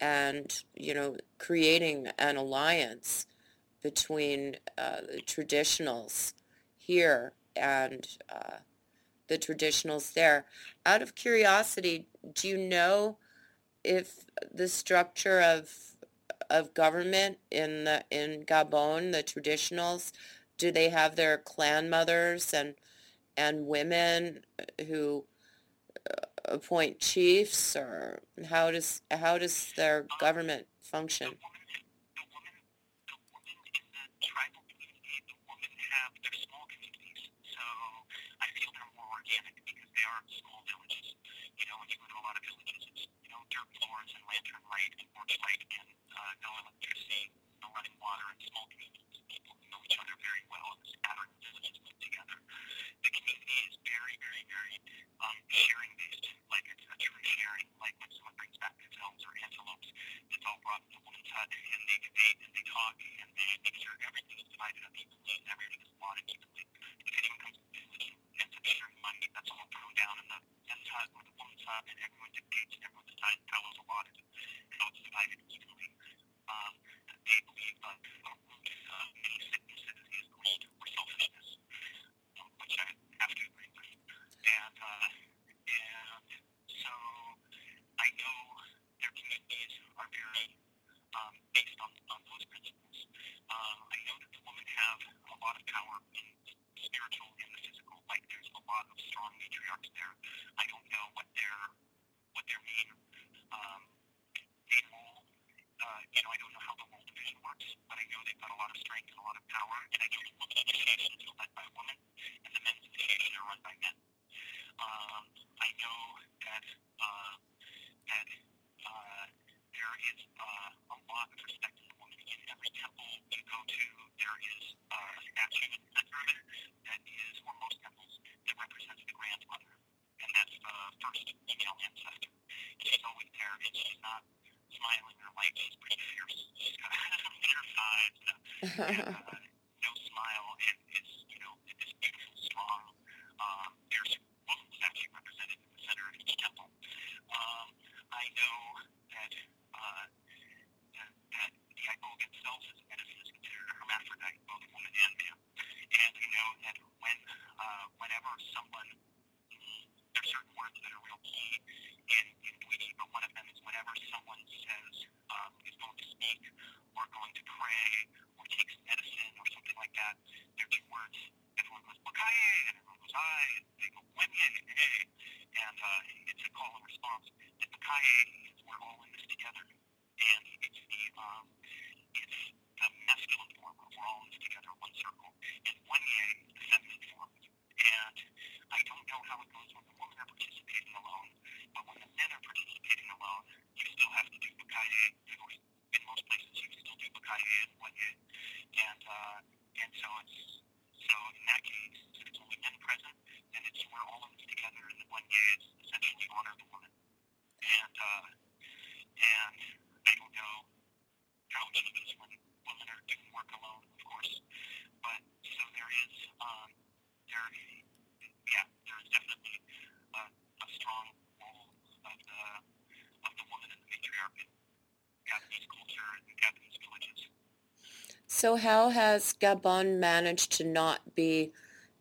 and, you know, creating an alliance between uh, the traditionals here and uh, the traditionals there. Out of curiosity, do you know if the structure of of government in the in Gabon, the traditionals, do they have their clan mothers and and women who appoint chiefs, or how does how does their government function? And lantern light and porch light and uh, no electricity, no running water, small communities. People know each other very well, and scattered villages live together. The community is very, very, very um, sharing based, like it's a true sharing. Like when someone brings back gazelles or antelopes, it's all brought in the woman's hut, and they debate and they talk, and they make sure everything is divided up evenly and everything is allotted evenly. If anyone comes to ends up sharing money, that's all thrown down in the men's hut or the woman's hut, and everyone dictates and everyone decides how it's allotted and how it's divided evenly. Um, they believe that and so I know their communities are very um, based on, on those principles. Um, I know that the women have a lot of power in spiritual and the physical. Like there's a lot of strong matriarchs there. I don't know what their what their main um, main. Uh, you know, I don't know how the role works, but I know they've got a lot of strength and a lot of power. And I know the women's initiations are led by women, and the men's initiation are run by men. Um, I know that uh, that uh, there is uh, a lot of respect the woman in every temple you go to. There is uh, a statue in the center that is, or most temples, that represents the grandmother, and that's the first female ancestor. She's always there, and she's not smiling or like she's pretty fierce. Sides and, and uh, no smile, and it's you know this beautiful, strong, um, fierce woman statue represented in the center of each temple. Um, I know that uh, that, that the Iboga itself is, is considered a hermaphrodite, both woman and man. And I know that when uh, whenever someone mm, there's certain words that are real key in, in Bwiti, but one of them is whenever someone says um, is going to speak or going to pray or takes medicine or something like that, there are two words. Everyone goes Bakaye and everyone goes I and they go Wenye hey and uh, it's a call and response. And Bakaye is we're all in this together. And it's the um, it's the masculine form of we're all in this together, one circle. And Wenye is the feminine form. And I don't know how it goes when the women are participating alone, but when the men are participating alone, you still have to do Bakaye. In most places, you still do Bakaye and Wenye. And, uh, and so it's, so in that case, if it's only men present, then it's we're all in this together, and the Wenye is essentially honor the woman. And, uh, and I don't know how it is when women are doing work alone, of course. But so there is, um, there, yeah, there is definitely a, a strong role of the of the woman in the matriarch in Gabonese culture and Gabonese villages. So how has Gabon managed to not be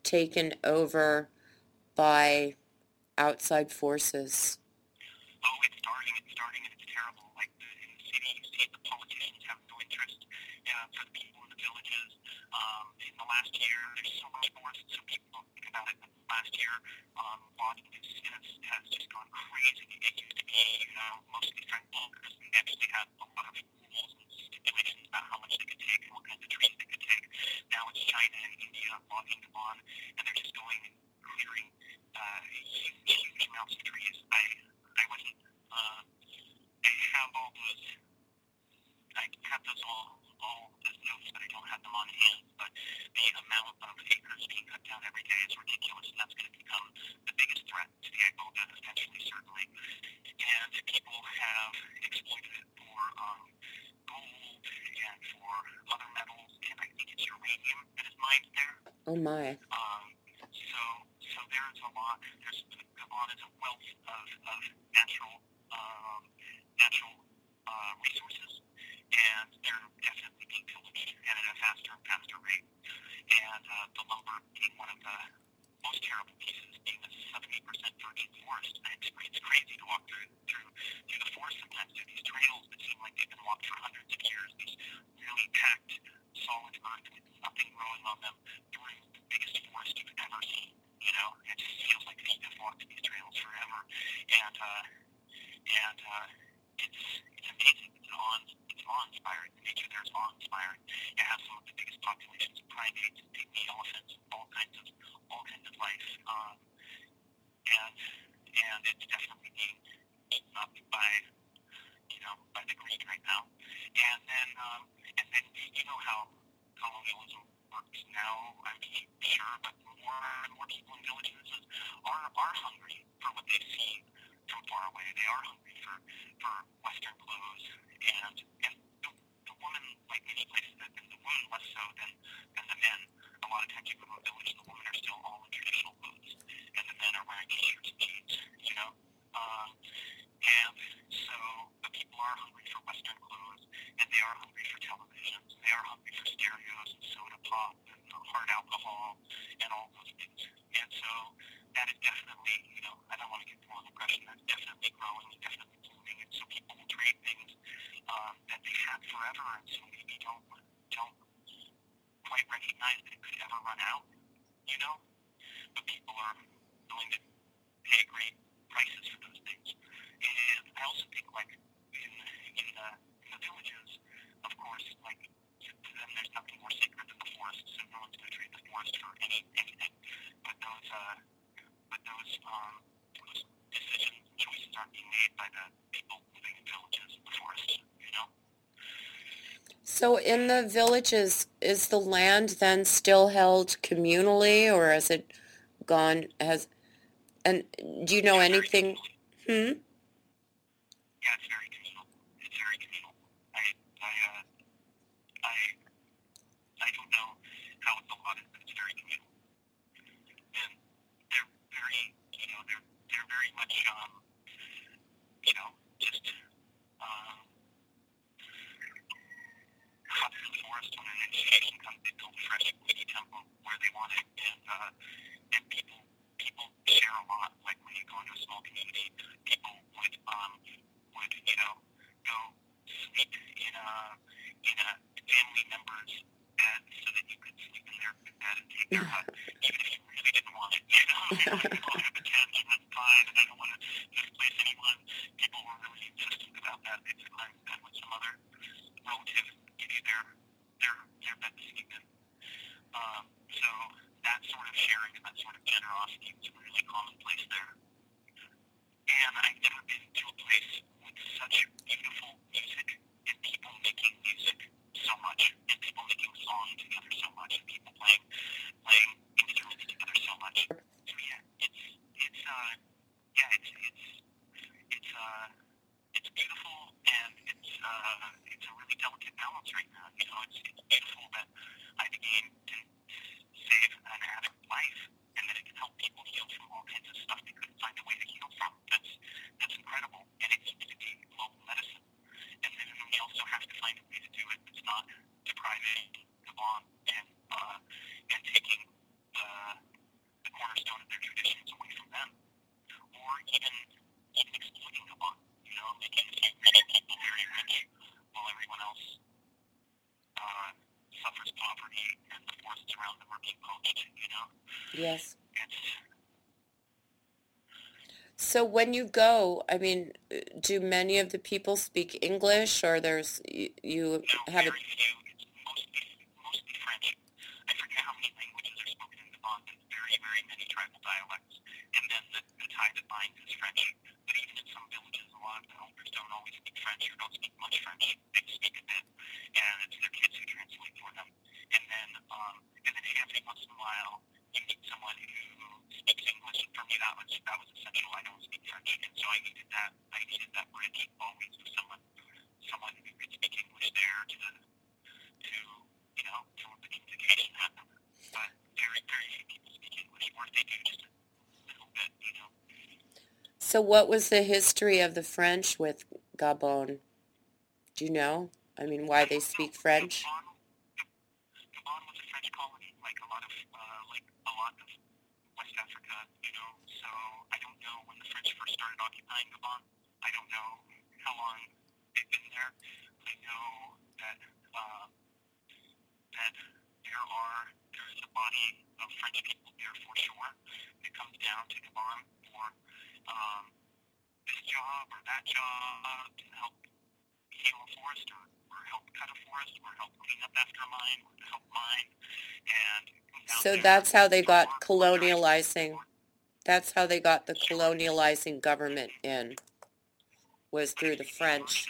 taken over by outside forces? Far away. They are hungry for for Western clothes, and and the, the woman, like many places, and the woman less so than than the men. A lot of times you go to a village, and the women are still all in traditional clothes, and the men are wearing t-shirts and jeans. You know. Um, and so the people are hungry for Western clothes, and they are hungry for televisions, they are hungry for stereos and soda pop and hard alcohol and all those things. And so that is definitely, you know, I don't want impression, that's definitely growing and definitely blooming. And so people will trade things um, that they had forever, and so maybe don't don't quite recognize that it could ever run out, you know. But people are willing to pay great prices for those things. And I also think, like, in, in, the, in the villages, of course, like, to to them there's nothing more sacred than the forest, so no one's going to trade the forest for any anything. But those, uh, but those, um, and choices aren't being made by the people living in villages the you know? So in the villages, is the land then still held communally or has it gone, has, and do you know anything? Hmm? Yeah, it's very communal. It's very communal. I, I, uh, I, I don't know how it's allotted, but it's very communal. And they're very, you know, they're they're very much, um, you know, just um, up in the forest when an initiation comes. They build a fresh Bwiti temple where they want it, and uh, and people people share a lot. Like when you go into a small community, people would um would you know go sleep in a in a family member's bed so that you could sleep in their bed and take their hut, even if you really didn't want it. You know, you don't have a tent, and that's fine, and I don't want to displace anyone. People were really insistent about that. They'd climb in bed with some other relative, give you their their their bed to sleep in. Um, so that sort of sharing and that sort of generosity was really commonplace there. And I've never been to a place with such beautiful music and people making music so much and people making songs together so much and people playing playing instruments together so much. So yeah, it's it's uh yeah, it's it's it's uh it's beautiful and it's uh it's a really delicate balance right now. You know, it's it's beautiful that I began to save an addict life and that it can help people heal from all kinds of stuff they couldn't find a way to heal from. That's that's incredible. And it needs to be global medicine. And then we also have to find a way to do it that's not depriving Gabon and uh and taking uh the cornerstone of their traditions away from them. Or even even exploiting Gabon, you know, making people very rich it's around that are being poached, you know? Yes. It's, uh, so when you go, I mean, do many of the people speak English, or there's you, you no, have a... few. It's mostly, mostly French. I forget how many languages are spoken in Gabon. There's very, very many tribal dialects, and then the, the tie that binds is French. But even in some villages, a lot of the elders don't always speak French or don't speak much French. They speak a bit, and it's their kids who translate for them. And then. Um, and every once in a while meet someone who speaks English. And for me, that was that was essential. I don't speak and so I needed that. I needed that bridge always with someone, someone who could speak English there to, to you know, to the communication happen. But very, very few people speak English, or if they do, just a little bit, you know. So, what was the history of the French with Gabon? Do you know? I mean, why they speak French? that's how they got colonializing. That's how they got the colonializing government in, was through the French.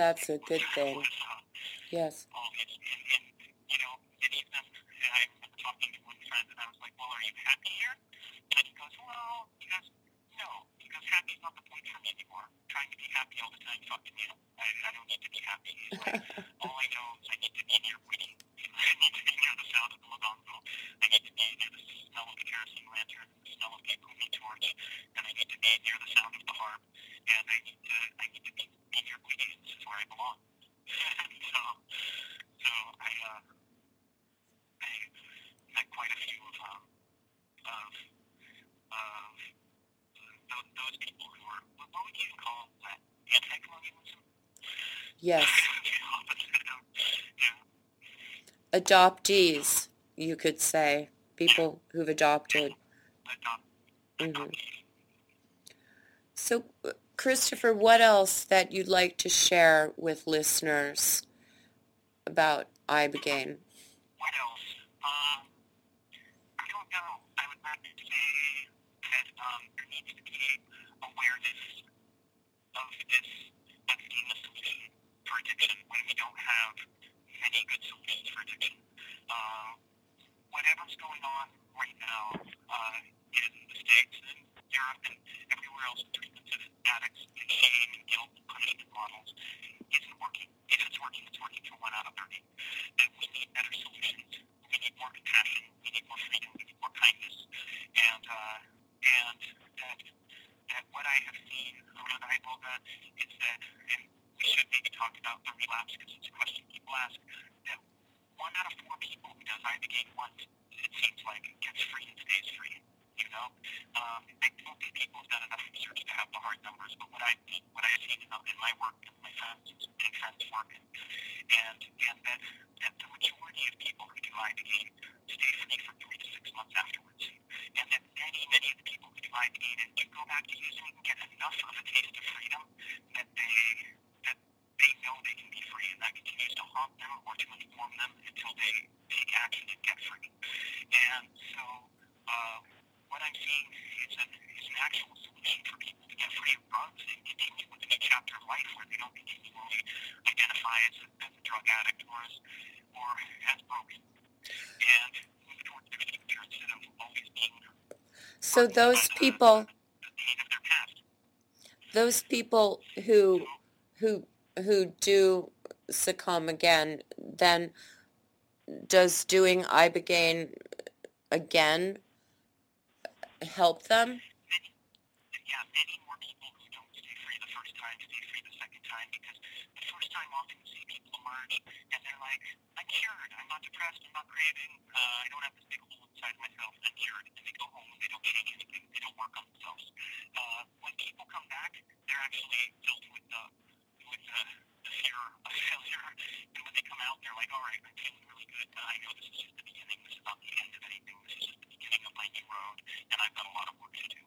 that's a good thing. Yes. adoptees, you could say, people who've adopted. Mm-hmm. So, Christopher, what else that you'd like to share with listeners about ibogaine My fastest and fastest market. And, and that, that the majority of people who do ibogaine stay free for three to six months afterwards. And that many, many of the people who do ibogaine and do go back to using and get enough of a taste of freedom that they that they know they can be free and that continues to haunt them or to inform them until they take action and get free. And so uh, what I'm seeing is an, is an actual solution for people to get free of drugs and continue chapter of life where they don't continually identify as a, as a drug addict or as, or as broken. And move towards their future instead of always being. So those people. Those people who, who, who do succumb again, then does doing ibogaine again help them? Cured, I'm not craving, uh, I don't have this big hole inside myself, I'm cured. And they go home and they don't change anything, they don't work on themselves. Uh, when people come back, they're actually filled with the, with the, the fear of failure. And when they come out, they're like, all right, I'm feeling really good. I know this is just the beginning, this is not the end of anything, this is just the beginning of my new road, and I've got a lot of work to do.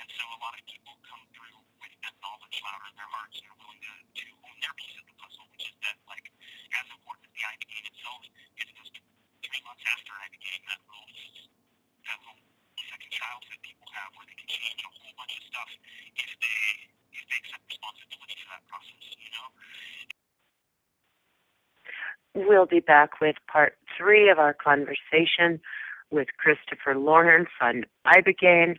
And so a lot of people come through with that knowledge louder in their hearts and are willing to, to own their piece of the puzzle, which is that, like, as important as the Ibogaine itself, it's just three months after Ibogaine, that little, that little childhood people have where they can change a whole bunch of stuff if they, if they accept responsibility for that process, you know? We'll be back with part three of our conversation with Christopher Laurance on Ibogaine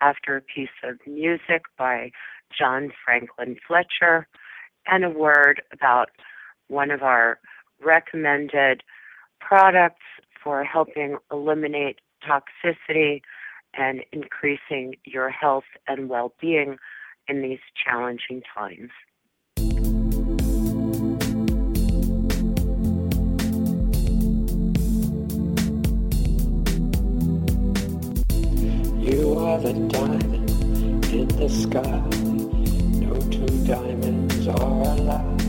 after a piece of music by John Franklin Fletcher and a word about one of our recommended products for helping eliminate toxicity and increasing your health and well-being in these challenging times. You are the diamond in the sky. No two diamonds are alike.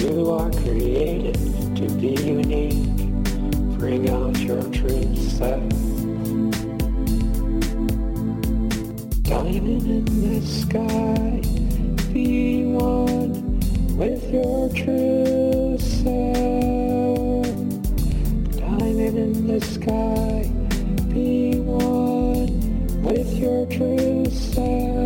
You are created to be unique. Bring out your true self. Diamond in the sky. Be one with your true self. Diamond in the sky. Be one with your true self.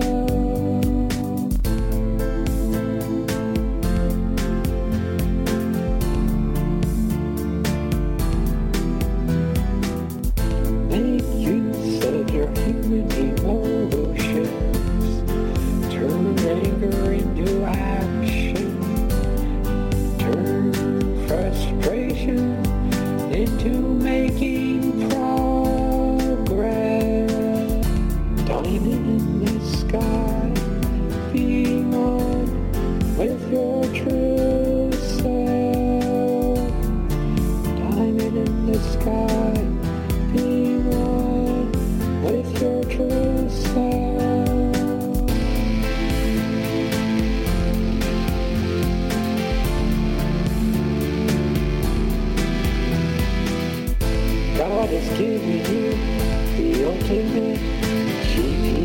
GPS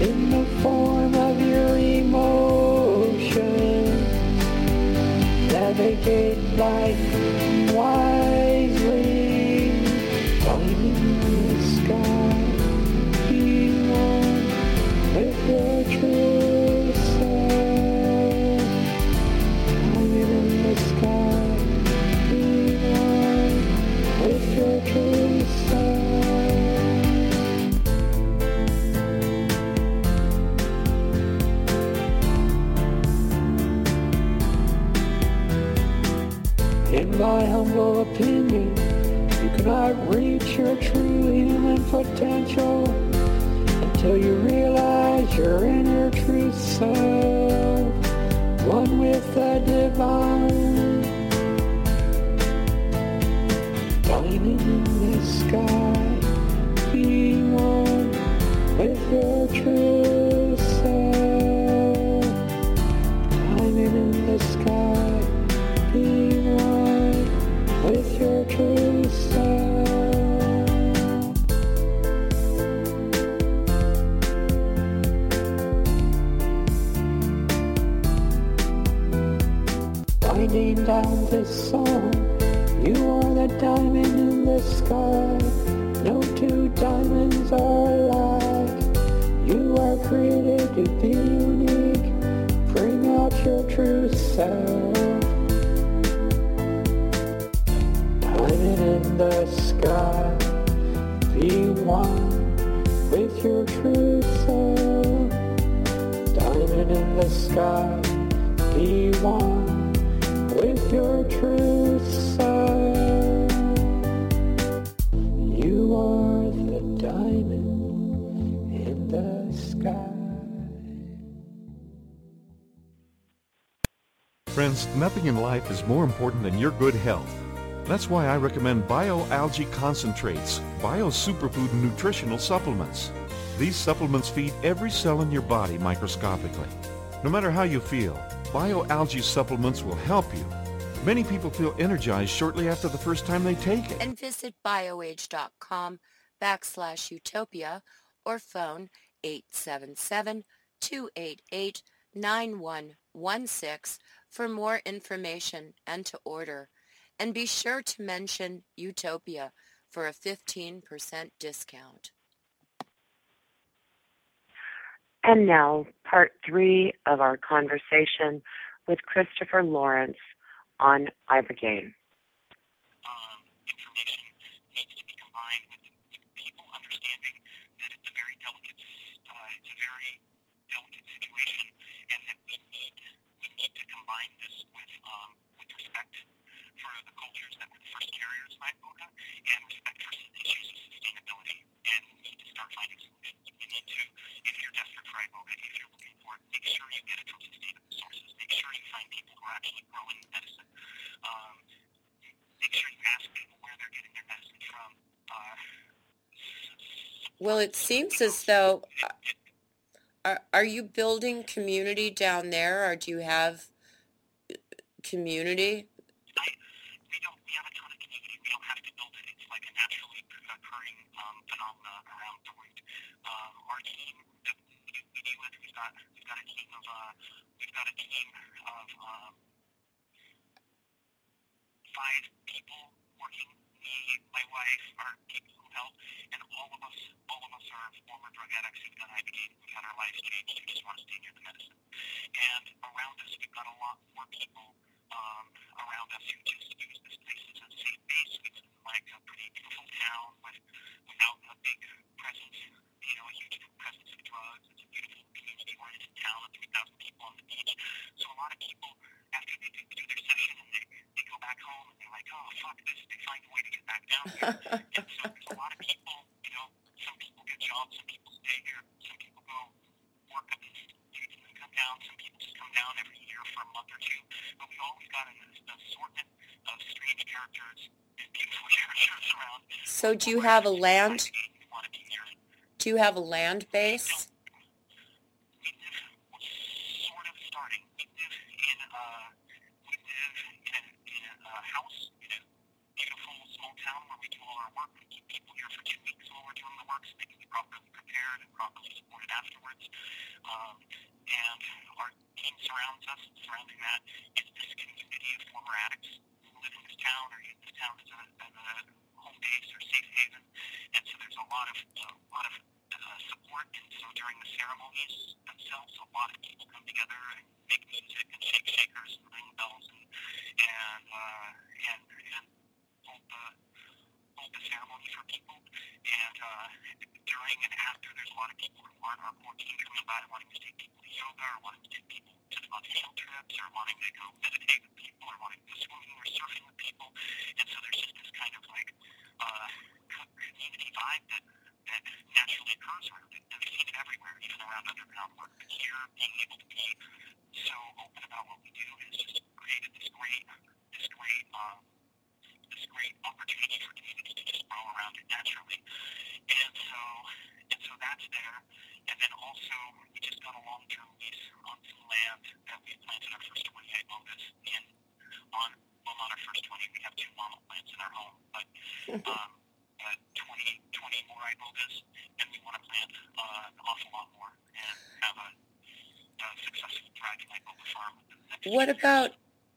in the form of your emotions. Navigate life wisely. Cannot reach your true human potential until you realize you're in your true self, one with the divine. Diamond in the sky, one with your true sky. Be one with your. You are the diamond in the sky. Friends, nothing in life is more important than your good health. That's why I recommend BioAlgae Concentrates, Bio Superfood Nutritional Supplements. These supplements feed every cell in your body microscopically. No matter how you feel, BioAlgae supplements will help you. Many people feel energized shortly after the first time they take it. And visit bioage.com backslash utopia or phone 877-288-9116 for more information and to order. And be sure to mention Utopia for a 15% discount. And now, part three of our conversation with Christopher Laurance on Ibogaine. um, information needs to be combined with, people understanding that it's a very delicate, uh, it's a very delicate situation, and that we need we need to combine this with um, with respect for the cultures that were the first carriers of and respect for issues of sustainability. And we need to start finding to, if you're desperate for Iboga, if you're looking for it, make sure you get it from sustainable sources. Make sure you find people who are actually growing medicine. Um, make sure you ask people where they're getting their medicine from. Uh, Well, it seems as though, are, are you building community down there or do you have uh, community? I, we don't, we have a ton of community. We don't have to build it. It's like a naturally occurring um, phenomena around the root. Um, our team that we, we deal with, we've got, we've got a team of, uh, we've got a team of um, five people working. Me, my wife, our people who help, and all of us, all of us are former drug addicts who've done Ibogaine. We've had our lives changed. We just want to stay near the medicine. And around us, we've got a lot more people um, around us who just use this place as a safe base. It's like a pretty beautiful town with, without a big presence, you know, a huge presence of drugs. It's a beautiful community-oriented town of 3,000 people on the beach. So a lot of people, after they do, do their session and they, they go back home and they're like, oh, fuck this, they find a way to get back down here. and so there's a lot of people, you know, some people get jobs, some people stay here, some people go work up in States and come down, some people just come down every year for a month or two. But we've always got an, assortment of strange characters and beautiful characters around. So do you have a land, We want to be near it. do you have a land base? we live sort of starting. We live in a we live in a, in a house in a beautiful small town where we do all our work. We keep people here for two weeks while we're doing the work so they can be properly prepared and properly supported afterwards. Um, and our team surrounds us. Surrounding that is this community of former addicts who live in this town or use this town as a, as a home base or safe haven. And so there's a lot of a lot of uh, support. And so during the ceremonies themselves, a lot of people come together and make music and shake shakers and ring bells and and uh, and, and hold the the ceremony for people. And uh, during and after, there's a lot of people who aren't our core team coming by wanting to take people to yoga or wanting to take people to on field trips or wanting to go meditate with people or wanting to go swimming or surfing with people. And so there's just this kind of like uh, community vibe that that naturally occurs around it. And we've seen it everywhere, even around underground work. But here, being able to be so open about what we do has just created this great, this great, um, this great opportunity for community to just grow around it naturally. And so, and so that's there. And then also, we just got a long-term lease on some land that we planted our first 28 mogas in. On well, not our first 20. We have two mama plants in our home, but um, uh, 20, 20 more ibogas, and we want to plant uh, an awful lot more and have a, a successful thriving iboga farm within the next What about,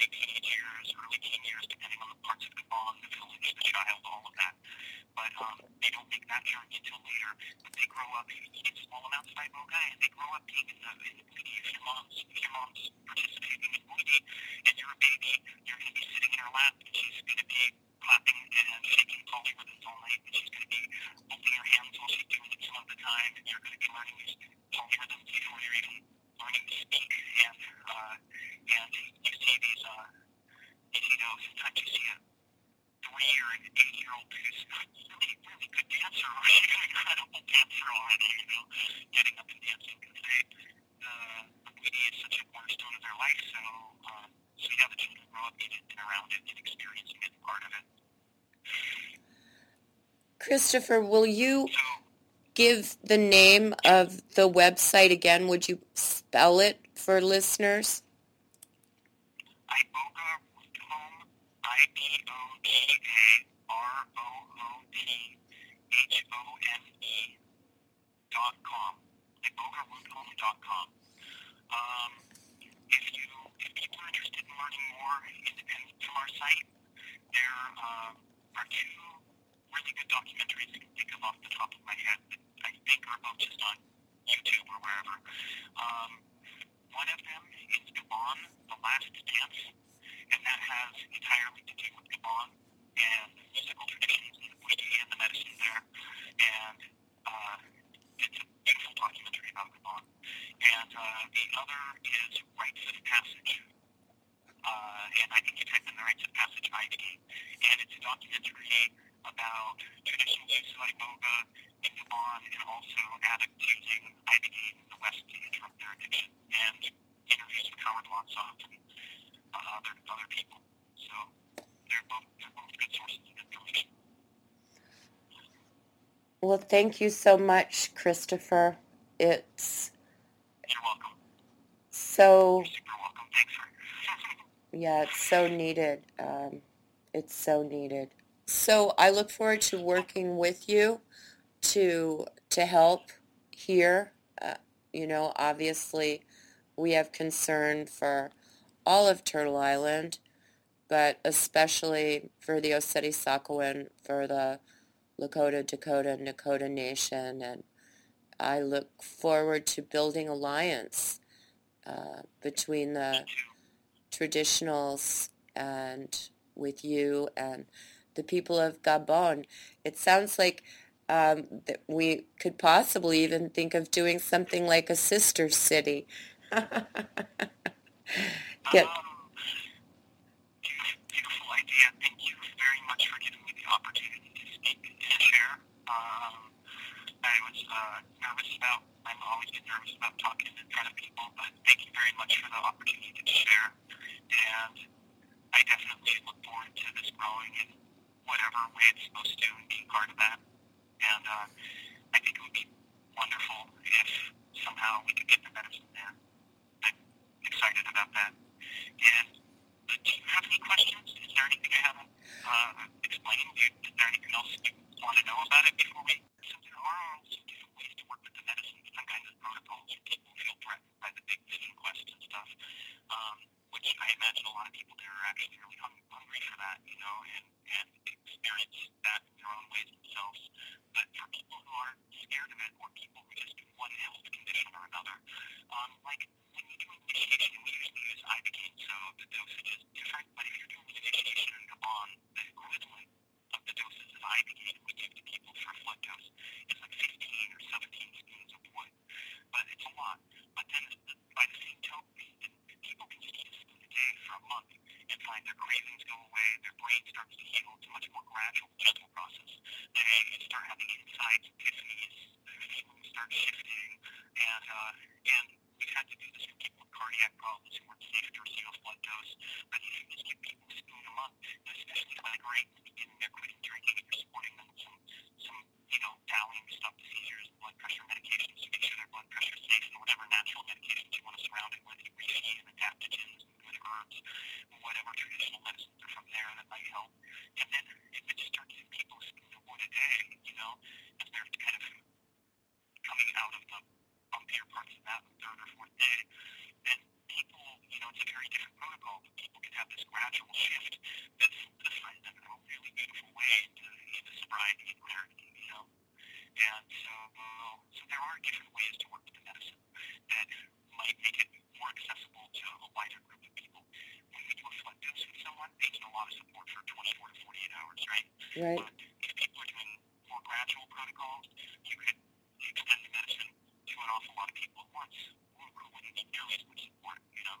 six, eight years, early ten years, depending on the parts of Gabon, the village. the child, all of that, but um, they don't make that journey until later. But they grow up eating small amounts of Iboga, and they grow up being in the, in the Bwiti. If your mom's if your mom's participating in Bwiti, and you're a baby, you're going to be sitting in her lap, and she's going to be clapping and shaking polyrhythms all night, and she's going to be holding your hands while she's doing it some of the time, and you're going to be learning these polyrhythms before you're even learning to speak. And uh, and you see these uh, you those sometimes you see a three or an eight year old who's really really good dancer or she's an incredible dancer already, you know, getting up and dancing because they the the is such a cornerstone of their life. So um, so yeah, the children grow up in it and around it and experiencing it, part of it. Christopher, will you So give the name of the website again? Would you spell it for listeners? Iboga Home, I B O G A R O O T H O M E dot com. IbogaRootHome dot com. Um, if you if people are interested in learning more independent from our site, there uh, are two really good documentaries I can think of off the top of my head that I think are both just on YouTube or wherever. Um, one of them is Gabon, The Last Dance, and that has entirely to do with Gabon and the musical traditions and the Bwiti and the medicine there. And uh, it's a beautiful documentary about Gabon. And uh, the other is Rites of Passage. Uh, and I think you type in the Rites of Passage IBD. And it's a documentary about traditional use of iboga in Gabon and also addicts using IBD in the West to interrupt their addiction and interviews with Howard Lotsoff and uh, other, other people. So they're both, they're both good sources of information. Well, thank you so much, Christopher. It's You're welcome. so, You're super welcome. Thanks for yeah, it's so needed. Um, it's so needed. So I look forward to working with you to to help here. Uh, you know, obviously, we have concern for all of Turtle Island, but especially for the Oceti Sakowin, for the Lakota, Dakota, Nakota Nation, and I look forward to building alliance uh, between the traditionals and with you and the people of Gabon. It sounds like um, that we could possibly even think of doing something like a sister city. Get, Um, beautiful, idea. Thank you very much for giving me the opportunity to speak and share. Um, I was uh, nervous about, I'm always get nervous about talking in front of people, but thank you very much for the opportunity to share. And I definitely look forward to this growing in whatever way it's supposed to and being part of that. And uh, I think it would be wonderful if somehow we could get the medicine there. I'm excited about that. And uh, do you have any questions? Is there anything I haven't uh, explained? Is there anything else you want to know about it before we? So there are also different ways to work with the medicine, different kinds of protocols if people feel threatened by the big vision quest and stuff. Um, which I imagine a lot of people there are actually really hung- hungry for that, you know, and, and experience that in their own ways themselves. But for people who are scared of it or people who just one health condition or another, um, like when you do initiation, we usually use Ibogaine, so the dosage is different. But if you're doing initiation in Gabon, the equivalent of the doses of Ibogaine we give to people for flood dose is like 15 or 17 spoons. But it's a lot. But then by the same token, people can just eat a spoon a day for a month and find their cravings go away, their brain starts to heal. It's a much more gradual, gentle process. They start having insights, epiphanies, feelings start shifting, and uh, and we've had to do this for people with cardiac problems who weren't safe to receive a flood dose. But you just give people a spoon a month, especially like right in beginning, they're quitting drinking, you're supporting them with some some you know dowling to stop the seizures, blood pressure medications to make sure their blood pressure is safe, and whatever natural medications you want to surround it with, reishi and adaptogens and good herbs, whatever traditional medicines are from there that might help. And then if it just starts giving people a spoon of wood a day, you know, if they're kind of coming out of the bumpier parts of that third or fourth day, then people, you know, it's a very different protocol, but people can have this gradual shift that's, that's led them in a really beautiful way into, into sobriety and clarity, you know. Right. But if people are doing more gradual protocols, you could extend the medicine to an awful lot of people at once who, who wouldn't need nearly as much support, you know?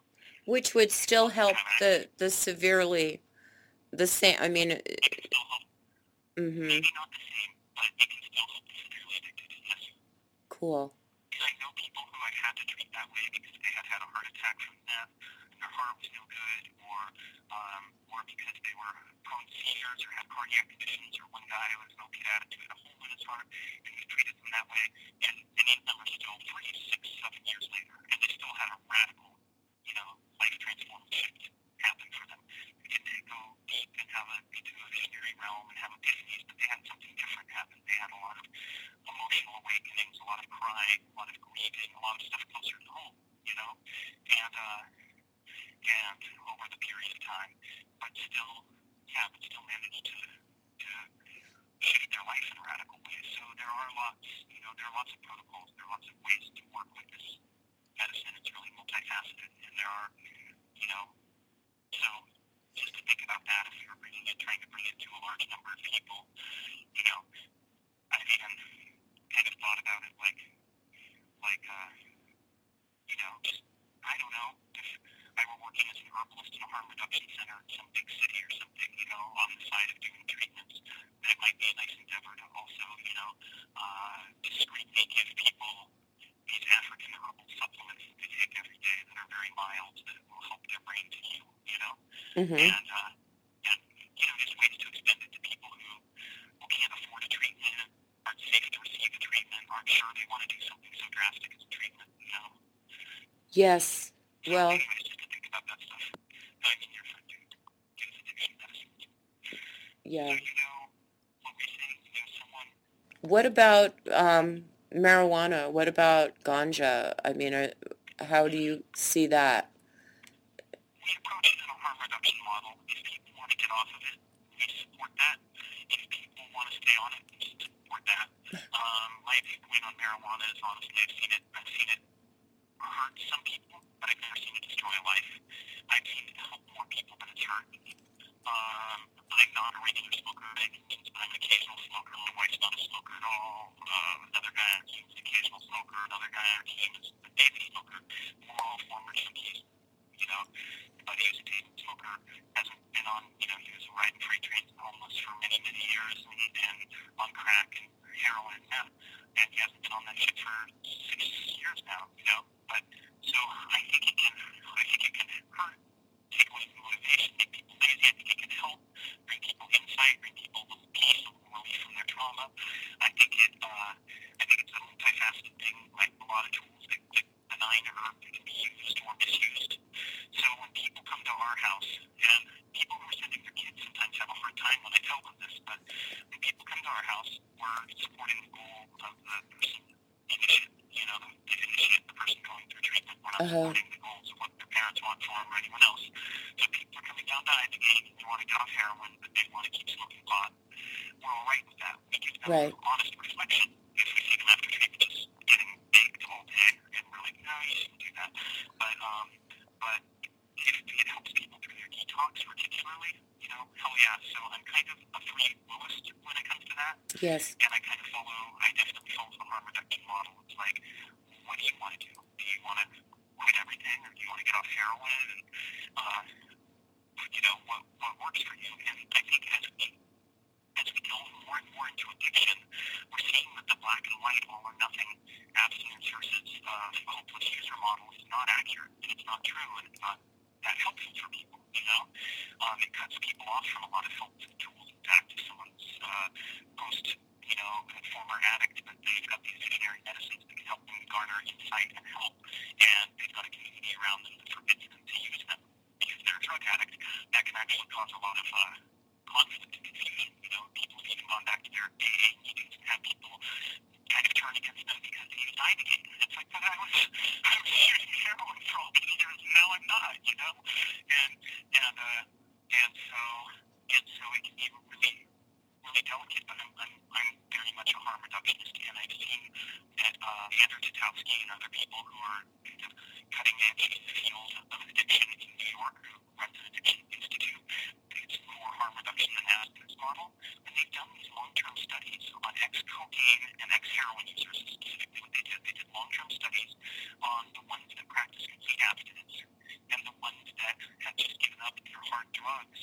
Which would still help the, the severely, the same, I mean, can mm-hmm, maybe not the same, but it can still help the severely addicted, yes. cool. Because I know people who I had to treat that way because they had had a heart attack from meth, and their heart was no good, or um, or because they were prone to seizures or had cardiac conditions, or one guy who was an opiate addict who had a hole in his heart, and we treated them that way, and many of them are still free six, seven years later, and they still had a radical, you know, life transforming shift happen for them. They didn't go deep and have a into a visionary realm and have epiphanies, but they had something different happen. They had a lot of emotional awakenings, a lot of crying, a lot of grieving, a lot of stuff closer to home, you know, and uh, and over the period of time, but still, yeah, but still managed to to shift their life in radical ways. So there are lots, you know, there are lots of protocols, there are lots of ways to work with this medicine. It's really multifaceted, and there are, you know, so just to think about that, if we were bringing it, trying to bring it to a large number of people, you know, I've even kind of thought about it like, like, uh, you know, just, I don't know, if I were working as an herbalist in a harm reduction center in some big city or something, you know, on the side of doing treatments, that might be a nice endeavor to also, you know, uh, discreetly give people these African herbal supplements that they take every day that are very mild that will help their brain to heal, you know? Mm-hmm, and uh, and you know, there's ways to extend it to people who, who can't afford a treatment, aren't safe to receive a treatment, aren't sure they want to do something so drastic as a treatment. You know. yes, So well, anyways, just to think about that stuff. I mean, you're trying to use addiction medicines. yeah. What about um, marijuana? What about ganja? I mean, are, how do you see that? We approach it in a harm reduction model. If people want to get off of it, we support that. If people want to stay on it, we support that. Um, my viewpoint on marijuana is honestly, I've seen it. I've seen it hurt some people, but I've never seen it destroy a life. I've seen it help more people than it's hurt. Um, I'm not a regular smoker by any means, but I'm an occasional smoker. My wife's not a smoker at all. Um, another guy on our team is an occasional smoker. Another guy on our team is a daily smoker. We're all former junkies, you know. But he was a daily smoker, hasn't been on, you know, he was riding freight trains and homeless for many, many years and, and on crack and heroin and meth. And he hasn't been on that shit for six years now, you know. But so I think it can, I think it can hurt, take away the motivation, make people lazy. I think it can help bring people insight, bring people a little peace, a little relief from their trauma. I think it, uh, I think it's a multifaceted thing, like a lot of tools that, that benign herb that can be used or misused. So when people come to our house, and people who are sending their kids sometimes have a hard time when I tell them this, but when people come to our house, we're supporting the goal of the person initiate, you know, the, the initiate, the person going through treatment. We're not Uh-huh. supporting the goals of what their parents want for them or anyone else. So people are coming down to the gate and they want to get off heroin, but they want to keep smoking pot. We're all right with that. We them Right. honest reflection. If we see them after just getting baked all day, and we're like, no, you shouldn't do that. But um, but if it helps people through their detox, particularly, you know, hell yeah. So I'm kind of a free willist when it comes to that Yes, and I kind of follow, I definitely follow the harm reduction model. It's like, what do you want to do? Do you want to quit everything, or do you want to get off heroin? And, uh, you know, what, what works for you? And I think as we, as we delve more and more into addiction, we're seeing that the black and white, all or nothing abstinence versus uh, hopeless user model is not accurate, and it's not true, and it's not that helpful for people, you know? Um, it cuts people off from a lot of helpful tools. In fact, someone's uh, post, you know, a former addict, but they've got these visionary medicines that can help them garner insight and help, and they've got a community around them that forbids them to use them because they're a drug addict, that can actually cause a lot of uh, conflict and confusion. You know, people have even gone back to their AA meetings and have people kind of turn against them because they used Ibogaine. It's like, but I was, I was using heroin for all these years, and now I'm not, you know? And, and, uh, and so, and so it can be really, really delicate, but I'm, I'm, I'm very much a harm reductionist, and I've seen that, uh, Andrew Tatarsky and other people who are kind of cutting edge in the field of addiction in New York, who runs an addiction institute, advanced for harm reduction than in aspects model, and they've done these long-term studies on ex-cocaine and ex-heroin users specifically. What they did, they did long-term studies on the ones that practiced complete abstinence and the ones that have just given up their hard drugs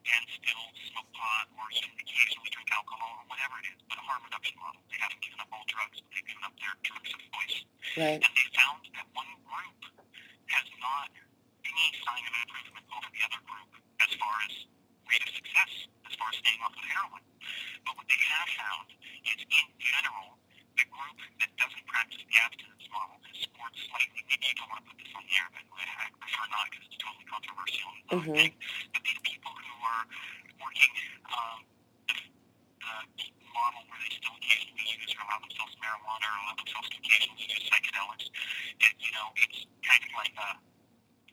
and still smoke pot or even occasionally drink alcohol or whatever it is, but a harm reduction model. They haven't given up all drugs, but they've given up their drugs of choice. Right. And they found that one group has not any sign of improvement over the other group as far as of success, as far as staying off of heroin. But what they have found is, in general, the group that doesn't practice the abstinence model has scored slightly. Maybe you don't want to put this on the air, but I prefer not because it's totally controversial. And Mhm. thing. But these people who are working um, the, the model where they still occasionally use or allow themselves marijuana or allow themselves to occasionally use psychedelics, it, you know, it's kind of like a,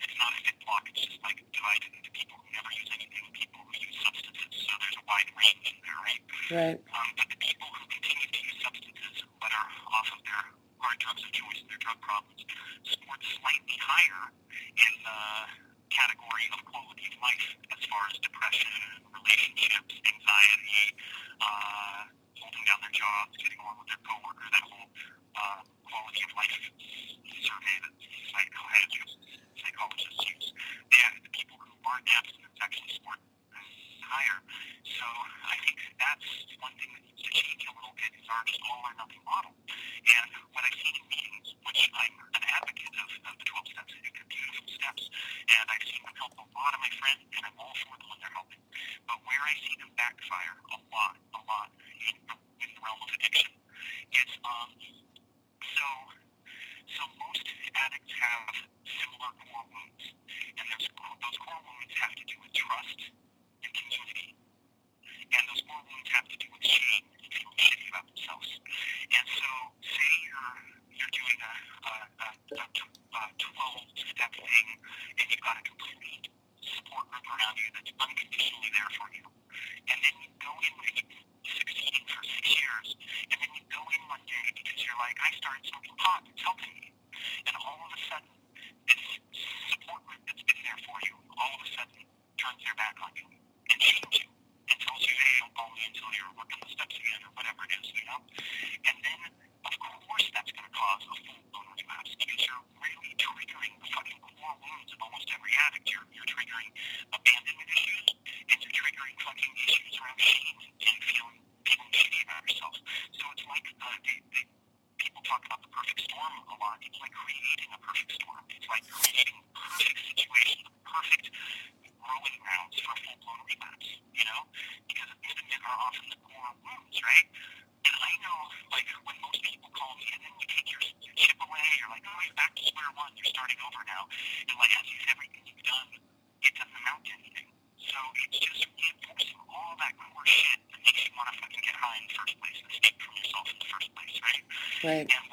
it's not a fit block. It's just like divided into people who never use anything and people substances. So there's a wide range there, right? Right. Um, but the people who continue to use substances but are off of their hard drugs of choice and their drug problems scored slightly higher in the category of quality of life as far as depression, relationships, anxiety, uh, holding down their jobs, getting along with their coworkers, that whole uh, quality of life survey that psychiatrists, psychologists use. Have, the people who aren't abstinent actually scored higher. So I think that's one thing that needs to change a little bit is our just all or nothing model. And what I've seen in meetings, which I'm an advocate of, of the 12 steps, I think they're beautiful steps, and I've seen them help a lot of my friends, and I'm all for them when they're helping. But where I see them backfire a lot, a lot in, in the realm of addiction is um, so so most addicts have similar core wounds, and those core wounds have to do with trust community. And those core wounds have to do with shame and feeling shitty about themselves. And so, say you're you're doing a a, a, a, a 12 step thing, and you've got a complete support group around you that's unconditionally there for you. And then you go in you've succeeding for six years, and then you go in one day because you're like, I started smoking pot, it's helping me. And all of a sudden, this support group that's been there for you, all of a sudden turns their back on you and shames you and tells you, hey, don't call me until you're working the steps again or whatever it is, you know? And then, of course, that's going to cause a full-blown relapse because you're really triggering the fucking core wounds of almost every addict. You're, you're triggering abandonment issues and you're triggering fucking issues around shame and feeling, feeling shitty about yourself. So it's like uh, they, they, people talk about the perfect storm a lot. It's like creating a perfect storm. It's like creating perfect situation, a perfect growing grounds for a full-blown relapse, you know? Because abandonment are often the core wounds, right? And I know, like, when most people call me and then you take your, your chip away, you're like, oh, you're back to square one, you're starting over now. And, like, as everything you've done, it doesn't amount to anything. So it's just reinforcing all that core shit that makes you want to fucking get high in the first place, escape from yourself in the first place, right? Right. And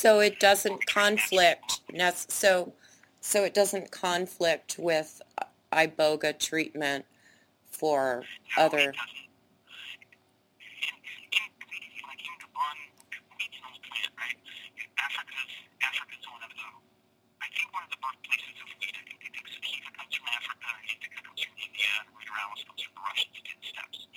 So it doesn't conflict, so, so it doesn't conflict with iboga treatment for other, it doesn't. In, in, like in Gabon, weed's an old plant, right? Africa's, Africa's one of the, I think one of the birthplaces of weed. I think they think sativa comes from Africa, indica comes from India, and ruderalis comes from the Russians, ten steps.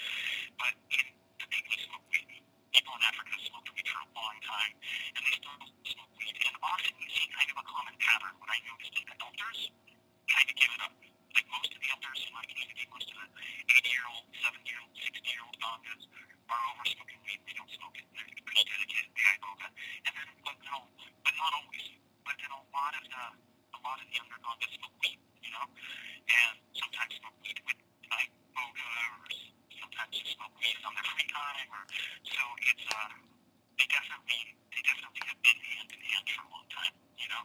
But in the people smoke weed. People in Africa smoked weed for a long time, and they still smoke weed. And often you see kind of a common pattern. What I noticed is the elders kind of give it up. Like most of the elders in my community, most of the 80-year-old, 70-year-old, 60-year-old Tongas are over smoking weed. They don't smoke it. They're pretty dedicated to the iboga. And then, but no, but not always. But then a lot of the, a lot of the younger Tongas smoke weed, you know, and sometimes smoke weed with iboga, or sometimes smoke weed on their free time, or so it's uh, they definitely, they definitely have been hand in hand for a long time, you know.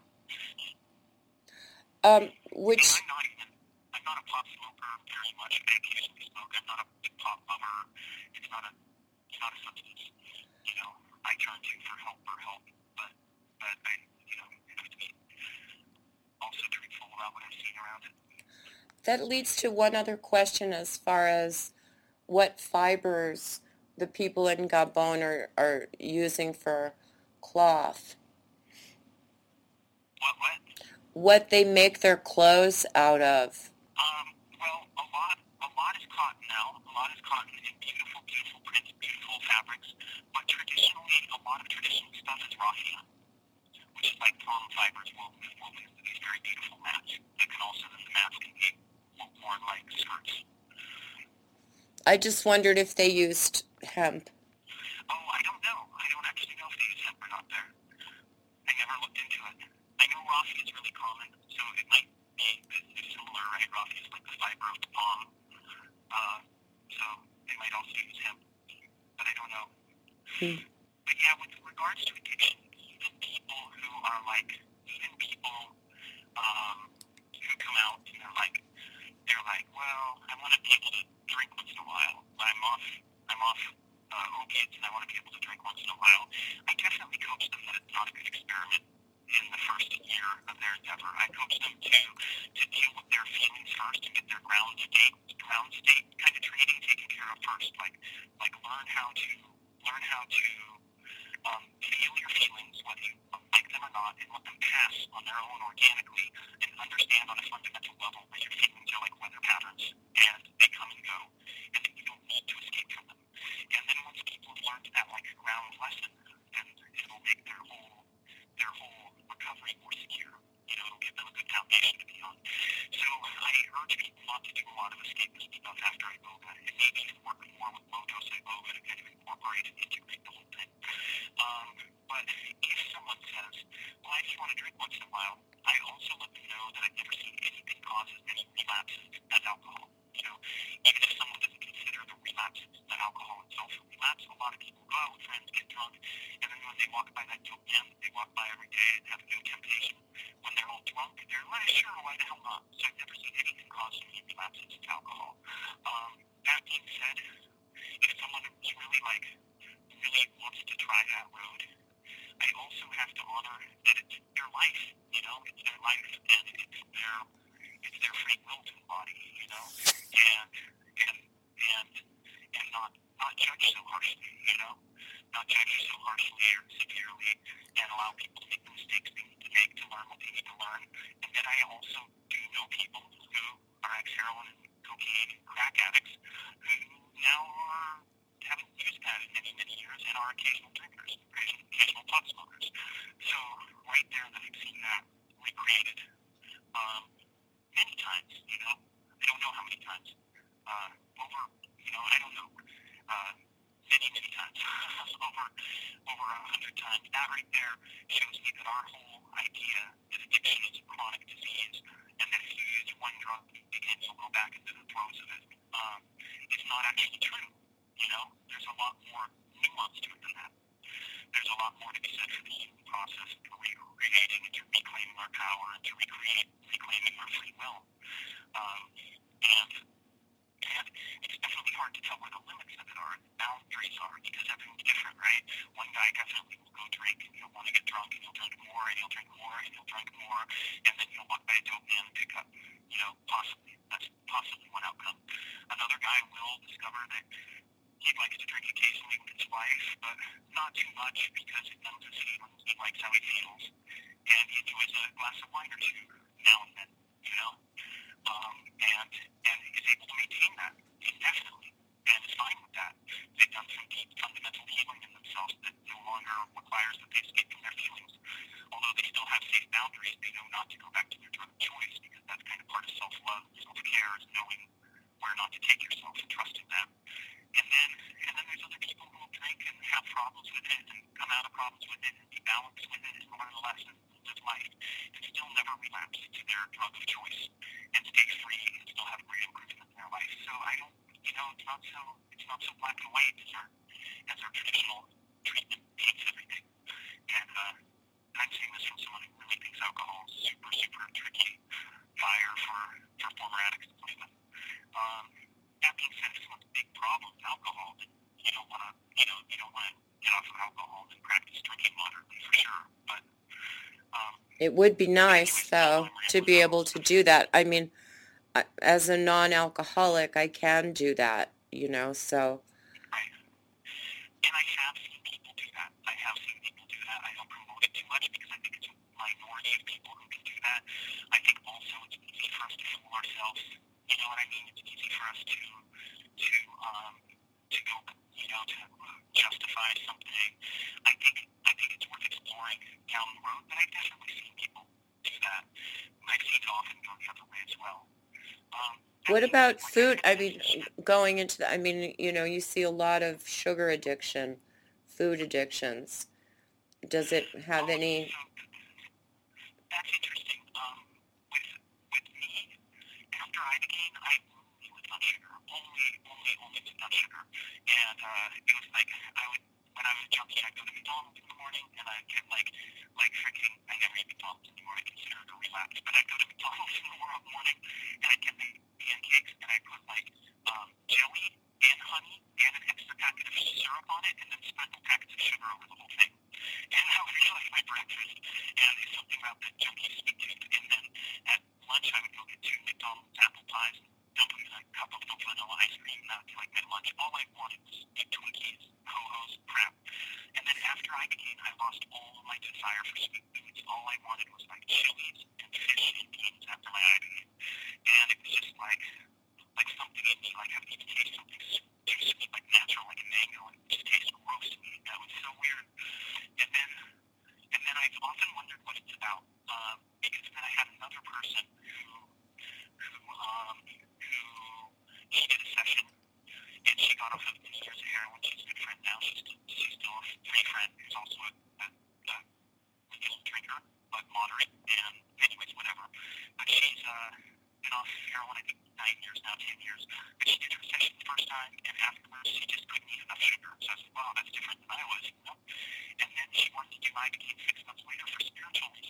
um, And which, I'm not even, I'm not a pot smoker very much. I occasionally smoke. I'm not a big pot lover. It's not a, it's not a substance, you know, I turn to for help or help. But, but I, you know, have to be also what I'm seeing around it. that leads to one other question as far as what fibers the people in Gabon are, are using for cloth. What, what? What they make their clothes out of. Um, well, a lot, a lot is cotton now. A lot is cotton and beautiful, beautiful prints, beautiful fabrics. But traditionally, a lot of traditional stuff is raffia, is like palm fibers woven, woven into these very beautiful mats. That can also, the mats can be worn like skirts. I just wondered if they used hemp. Oh, I don't know. I don't actually know if they use hemp or not there. I never looked into it. I know raffia is really common, so it might be similar, right? Raffia is like the fiber of the palm. Uh, so they might also use hemp, but I don't know. Hmm. But yeah, with regards to addiction, even people who are like, even people um, who come out and they're like, they're like, well, I want to be able to drink once in a while. But I'm off, I'm off uh, opiates and I want to be able to drink once in a while. I definitely coach them that it's not a good experiment in the first year of their endeavor. I coach them to to deal with their feelings first and get their ground state ground state kind of training taken care of first. Like like learn how to learn how to um, feel your feelings, whether you like them or not, and let them pass on their own organically, and understand on a fundamental level that your feelings are like weather patterns, and they come and go, and that you don't need to escape from them. And then once people learned that like ground lesson, then it'll make their whole their whole recovery more secure. Know, it'll give them a good foundation to be on. So I urge people not to do a lot of escapist stuff after iboga, and maybe even work more with low dose iboga to kind of incorporate and integrate the whole thing. Um, but if someone says, well, I just want to drink once in a while, I also let them know that I've never seen anything cause as many relapses as alcohol. Know, even if someone doesn't consider the relapses, the alcohol itself a relapse, a lot of people go out with friends, get drunk, and then when they walk by that dope den they walk by every day and have no temptation, when they're all drunk, they're like, sure, why the hell not? So I've never seen anything cause so relapses to alcohol. Um, that being said, if someone is really like, really wants to try that road, I also have to honor that it's their life, you know, it's their life and it's their it's their free will to embody, you know, and and and and not not judge so harshly, you know, not judge so harshly or severely, and allow people to make the mistakes they need to make to learn what they need to learn. And then I also do know people who are ex-heroin and cocaine and crack addicts who now are haven't used that in many, many years and are occasional drinkers, occasional pot smokers. So right there that I've seen that recreated um, many times, you know. I don't know how many times. Uh, over, you know, I don't know. Uh, many, many times. over over a hundred times. That right there shows me that our whole idea that addiction is a chronic disease and that if you use one drug again you'll go back into the throes of it. Um, it's not actually true. You know, there's a lot more nuance to it than that. There's a lot more to be said for the human process of recreating to reclaiming our power and to recreate reclaiming our free will. Um, and hard to tell where the limits of it are, the boundaries are, because everyone's different, right? One guy definitely will go drink, and he'll want to get drunk, and he'll drink more, and he'll drink more, and he'll drink more, and then he'll walk by a dope man and pick up, you know, possibly. That's possibly one outcome. Another guy will discover that he likes to drink occasionally with his wife, but not too much because it numbs his feelings. He likes how he feels, and he enjoys a glass of wine or two now and then, you know, um, and and is able to maintain that indefinitely, and is fine with that. They've done some deep fundamental healing in themselves that no longer requires that they escape from their feelings. Although they still have safe boundaries, they know not to go back to their drug choice because that's kind of part of self-love, self-care, is knowing where not to take yourself and trusting that. And then, and then there's other people who will drink and have problems with it and come out of problems with it and be balanced with it and learn the lessons live life and still never relapse to their drug of choice and stay free and still have great improvement in their life. So I don't, you know, it's not so, it's not so black and white as our, as our traditional treatment paints everything. And uh, I'm saying this from someone who really thinks alcohol is super, super tricky fire for, for former addicts to play with. Um, that being said, if someone's big problem with alcohol, then you don't want to, you know, you don't want to get off of alcohol and practice drinking moderately for sure. But It would be nice, though, to be able to do that. I mean, as a non-alcoholic, I can do that, you know, so right. And I have seen people do that. I have seen people do that. I don't promote it too much because I think it's a minority of people who can do that. I think also it's easy for us to fool ourselves. You know what I mean? It's easy for us to to um to go you know to justify something. I think I worth down the road. But I've definitely seen people do that. I've seen it often go the other way as well. Um, What about food? I mean, going into the, I mean, you know, you see a lot of sugar addiction, food addictions. Does it have any, That's interesting. Um, with with me, after I began, I only lived on sugar, only, only, only lived on sugar, and uh, it was like I would when I was a junkie, I'd go to McDonald's in the morning, and I'd get like like freaking. I never eat McDonald's anymore. I consider it a relapse, but I'd go to McDonald's in the morning, and I'd get my pancakes, and I'd put like um, jelly and honey and an extra packet of syrup on it, and then sprinkle packets of sugar over the whole thing. And that would be like my breakfast. And there's something about the junkie sweet tooth. And then at lunch, I would go get two McDonald's apple pies and dump a cup of vanilla ice cream. And that would be like my lunch. All I wanted was big Twinkies, ho-hos, crap. And then after I began, I lost all of my desire for sweet foods. All I wanted was like chilies and fish and beans after my iboga. And it was just like, like something in me, like having to taste something too sweet, like natural, like a mango, and it just tastes gross to me. That was so weird. And then, and then I've often wondered what it's about, uh, because then I had another person who, who, um, who, she did a session, and she got off of years of heroin. She's a good friend now. She's still, she's still a free friend who's also a, a, a legal drinker, but moderate, and anyways, whatever. But she's, uh, been off heroin, I think, nine years now, ten years. But she did her session the first time, and afterwards she just couldn't eat enough sugar. So I said, wow, that's different than I was, you know? And then she wanted to do Ibogaine six months later for spiritual reasons.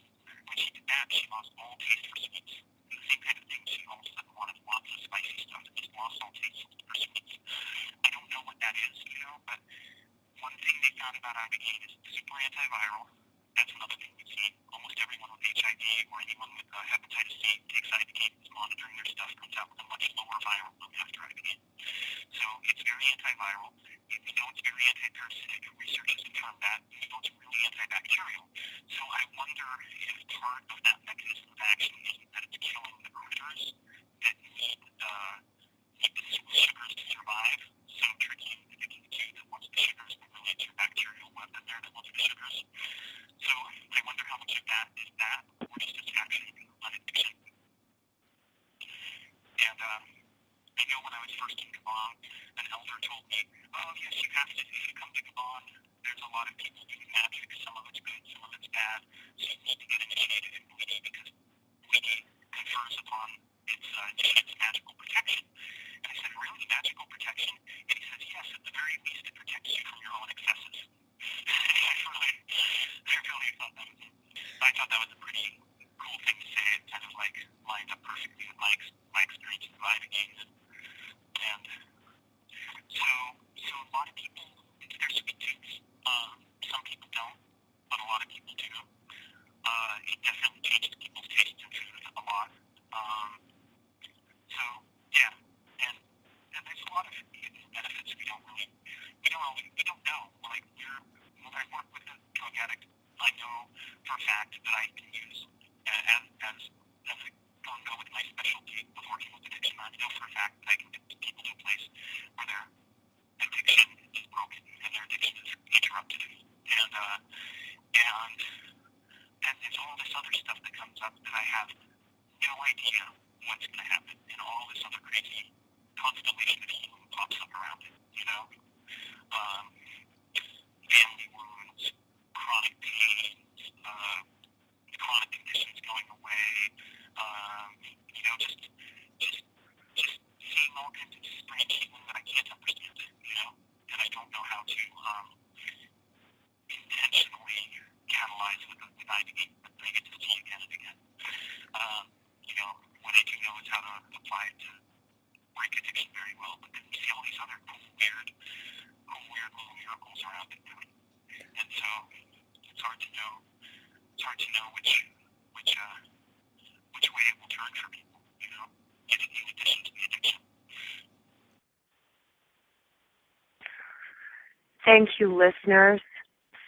Thank you, listeners,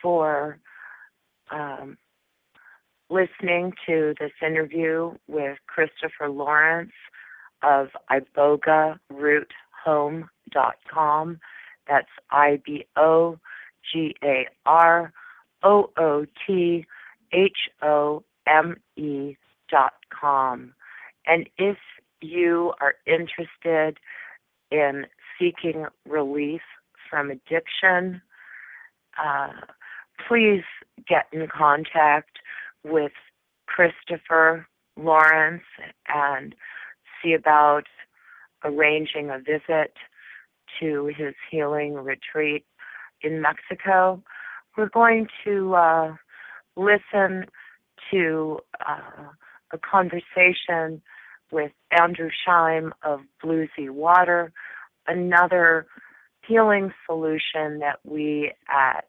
for um, listening to this interview with Christopher Laurance of ibogaroothome.com. That's I B O G A R O O T H O M E dot com. And if you are interested in seeking relief from addiction, uh, please get in contact with Christopher Laurance and see about arranging a visit to his healing retreat in Mexico. We're going to uh, listen to uh, a conversation with Andrew Scheim of Bluesy Water, another healing solution that we at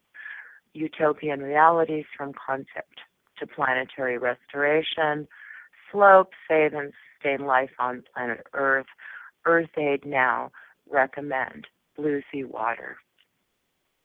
Utopian Realities from Concept to Planetary Restoration, Slope, Save and Sustain Life on Planet Earth, Earth Aid Now recommend Blue Sea Water.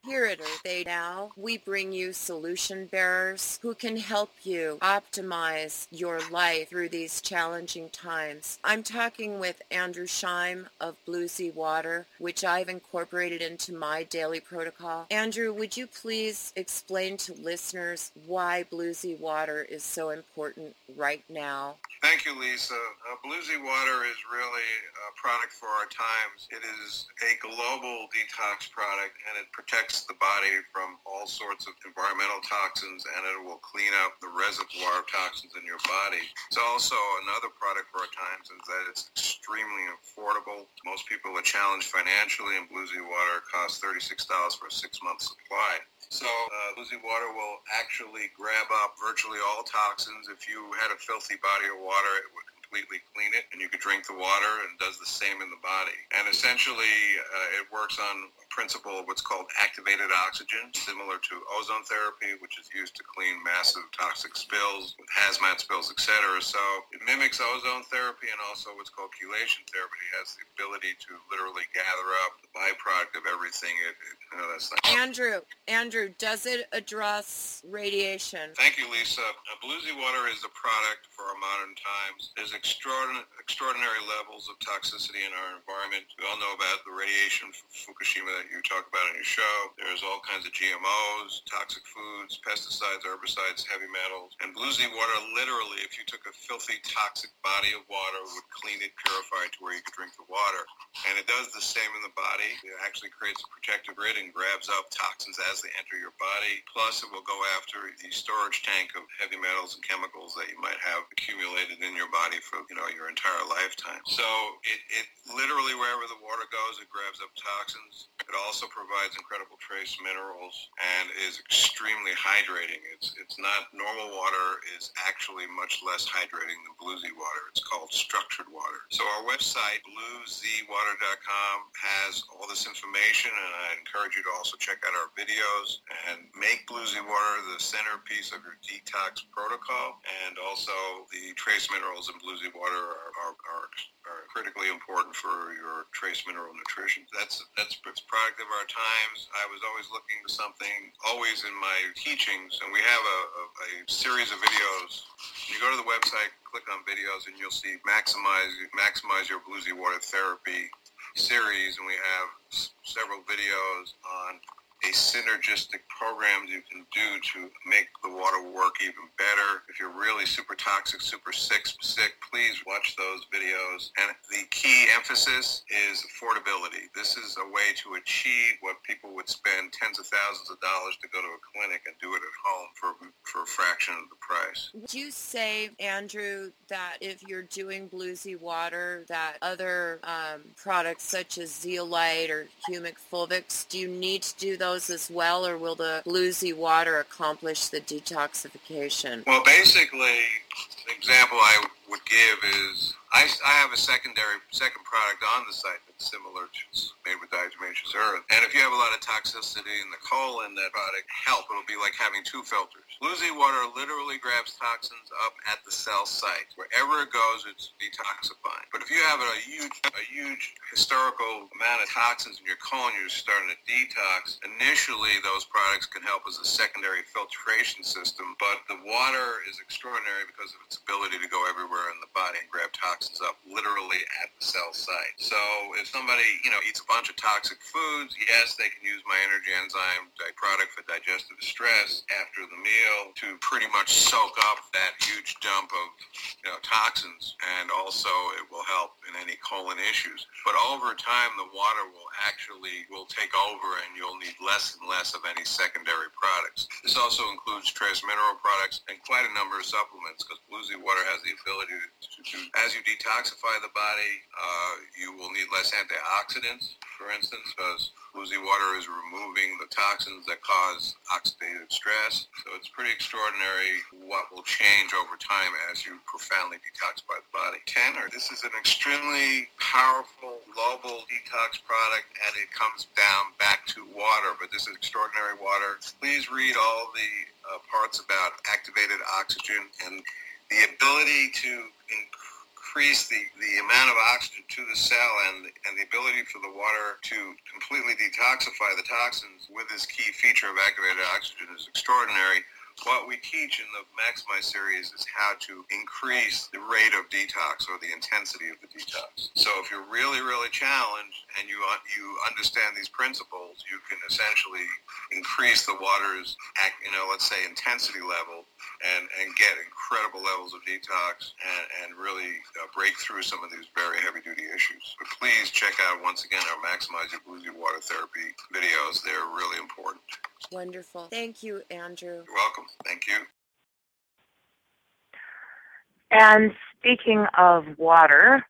Here at Earth Aid Now, we bring you solution bearers who can help you optimize your life through these challenging times. I'm talking with Andrew Scheim of Bluesy Water, which I've incorporated into my daily protocol. Andrew, would you please explain to listeners why Bluesy Water is so important right now? Thank you, Lisa. Uh, Bluesy Water is really a product for our times. It is a global detox product, and it protects the body from all sorts of environmental toxins, and it will clean up the reservoir of toxins in your body. It's also another product for our times is that it's extremely affordable. Most people are challenged financially, and Bluesy Water costs $36 for a six-month supply. So uh, Bluesy Water will actually grab up virtually all toxins. If you had a filthy body of water, it would completely clean it, and you could drink the water, and does the same in the body. And essentially, uh, it works on principle of what's called activated oxygen, similar to ozone therapy, which is used to clean massive toxic spills, with hazmat spills, etc. So it mimics ozone therapy and also what's called chelation therapy. It has the ability to literally gather up the byproduct of everything. It, it you know, that's not Andrew, Andrew, does it address radiation? Thank you, Lisa. Uh, Bluesy Water is a product for our modern times. There's extraordinary, extraordinary levels of toxicity in our environment. We all know about the radiation from Fukushima that you talk about in your show. There's all kinds of GMOs, toxic foods, pesticides, herbicides, heavy metals. And blue Bluesy Water, literally, if you took a filthy, toxic body of water, would clean it, purify it to where you could drink the water. And it does the same in the body. It actually creates a protective grid and grabs up toxins as they enter your body. Plus, it will go after the storage tank of heavy metals and chemicals that you might have accumulated in your body for you know your entire lifetime. So it, it literally wherever the water goes, it grabs up toxins. It also provides incredible trace minerals and is extremely hydrating. It's it's not normal water is actually much less hydrating than Bluesy water. It's called structured water. So our website bluezywater.com has all this information, and I encourage you to also check out our videos and make Bluesy water the centerpiece of your detox protocol, and also the trace minerals in Bluesy water are, are, are, are critically important for your trace mineral nutrition. That's that's a product of our times. I was always looking for something, always in my teachings, and we have a, a, a series of videos. You go to the website, click on videos, and you'll see maximize maximize your Bluesy water therapy series, and we have s- several videos on a synergistic program you can do to make the water work even better. If you're really super toxic, super sick, sick, please watch those videos. And the key emphasis is affordability. This is a way to achieve what people would spend tens of thousands of dollars to go to a clinic and do it at home for, for a fraction of the price. Would you say, Andrew, that if you're doing bluesy water, that other um, products such as zeolite or humic fulvics, do you need to do those as well, or will the bluesy water accomplish the detoxification? Well, basically, the example I would give is I, I have a secondary second product on the site similar to made with diatomaceous earth. And if you have a lot of toxicity in the colon, that product help. It'll be like having two filters. Bluesy water literally grabs toxins up at the cell site. Wherever it goes, it's detoxifying. But if you have a huge, a huge historical amount of toxins in your colon, you're starting to detox. Initially, those products can help as a secondary filtration system, but the water is extraordinary because of its ability to go everywhere in the body and grab toxins up literally at the cell site. So if somebody, you know, eats a bunch of toxic foods, yes, they can use my energy enzyme product for digestive distress after the meal to pretty much soak up that huge dump of, you know, toxins and also it will help in any colon issues. But over time, the water will actually will take over and you'll need less and less of any secondary products. This also includes trace mineral products and quite a number of supplements because Bluesy water has the ability to, to as you detoxify the body, uh, you will need less antioxidants, for instance, because Bluesy water is removing the toxins that cause oxidative stress. So it's pretty extraordinary what will change over time as you profoundly detoxify the body. Tanner, this is an extremely powerful global detox product and it comes down back to water, but this is extraordinary water. Please read all the uh, parts about activated oxygen and the ability to increase the, the amount of oxygen to the cell and, and the ability for the water to completely detoxify the toxins with this key feature of activated oxygen is extraordinary. What we teach in the Maximize series is how to increase the rate of detox or the intensity of the detox. So if you're really, really challenged and you you understand these principles, you can essentially increase the water's, you know, let's say intensity level and, and get incredible levels of detox and, and really uh, break through some of these very heavy-duty issues. But please check out, once again, our Maximize Your Bluesy Water Therapy videos. They're really important. Wonderful. Thank you, Andrew. You're welcome. Thank you. And speaking of water,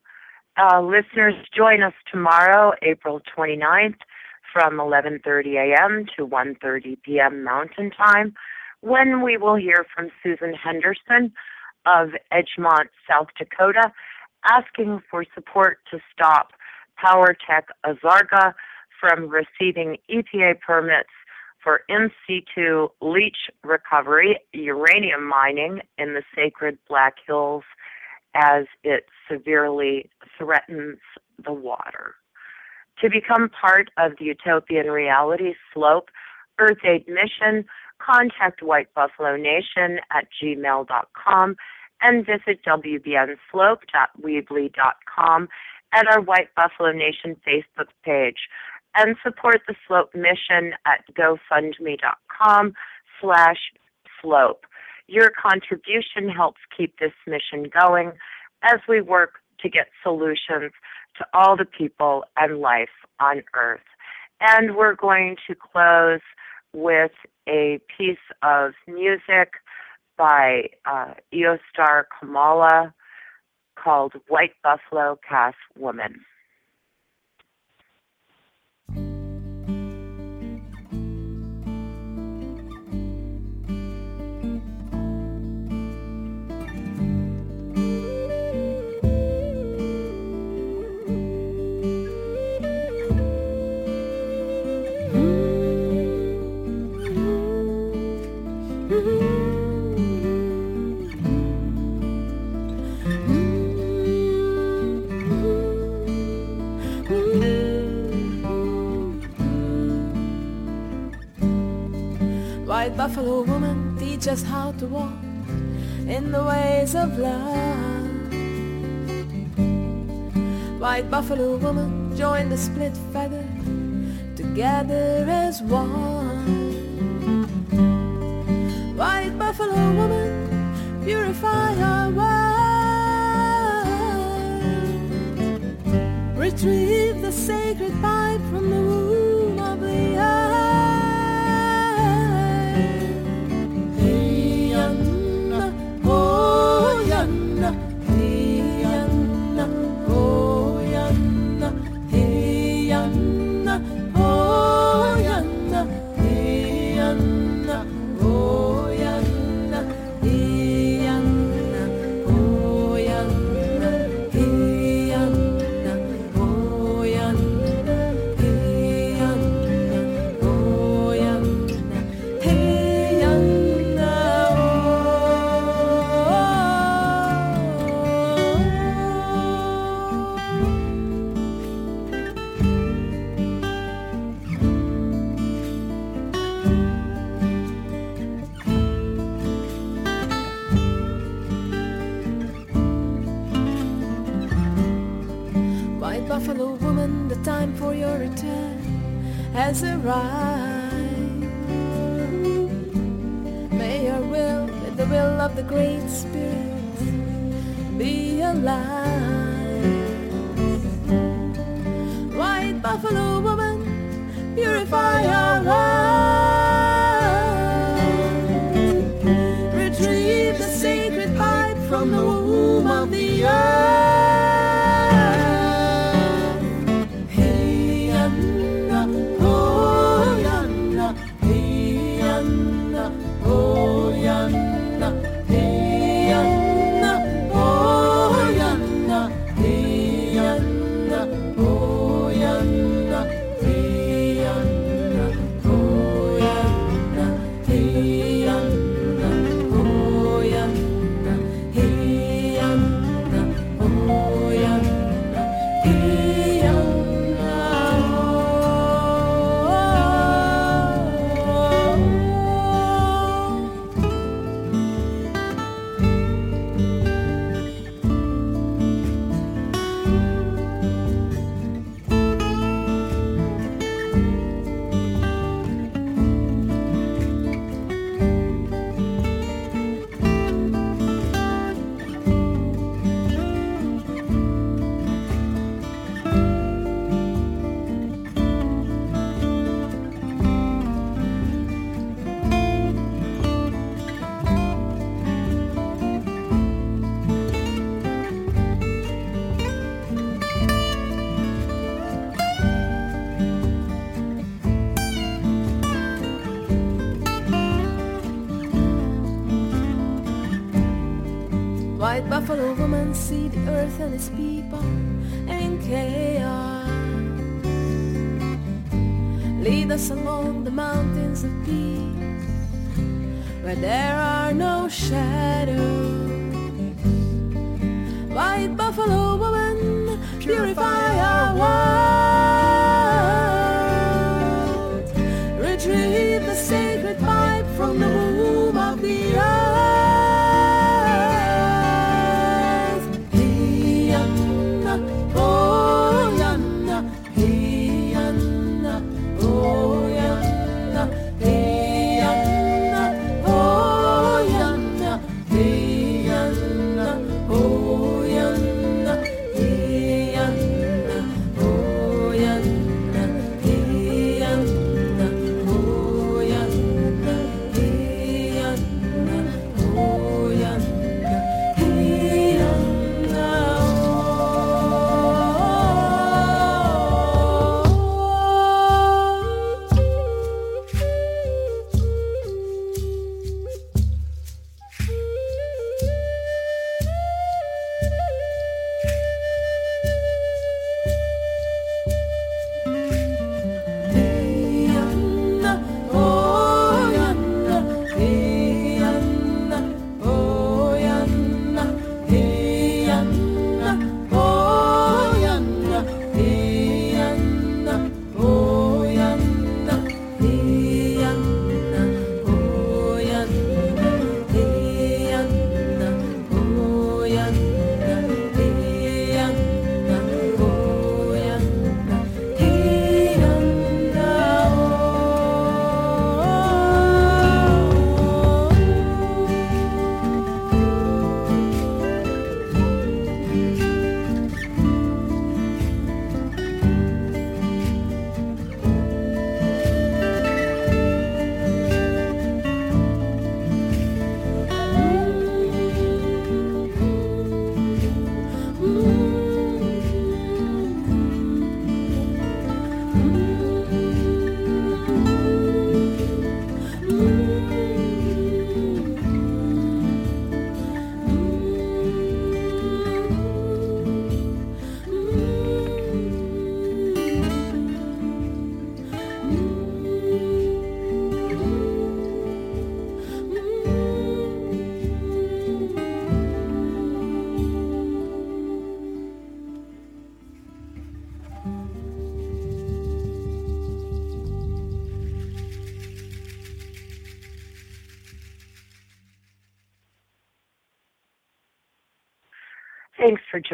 uh, listeners, join us tomorrow, April 29th, from 11:30 a.m. to 1:30 p.m. Mountain Time, when we will hear from Susan Henderson of Edgemont, South Dakota, asking for support to stop PowerTech Azarga from receiving EPA permits for in situ leach recovery, uranium mining in the sacred Black Hills as it severely threatens the water. To become part of the Utopian Reality Slope Earth Aid mission, contact White Buffalo Nation at gmail.com and visit wbnslope.weebly.com and our White Buffalo Nation Facebook page and support the Slope mission at gofundme.com slash slope. Your contribution helps keep this mission going as we work to get solutions to all the people and life on Earth. And we're going to close with a piece of music by uh, Eostar Kamala called White Buffalo Calf Woman. White buffalo woman, teach us how to walk in the ways of love. White buffalo woman, join the split feather together as one. White buffalo woman, purify our world. Retrieve the sacred pipe from the womb. right. May your will be the will of the great earth and its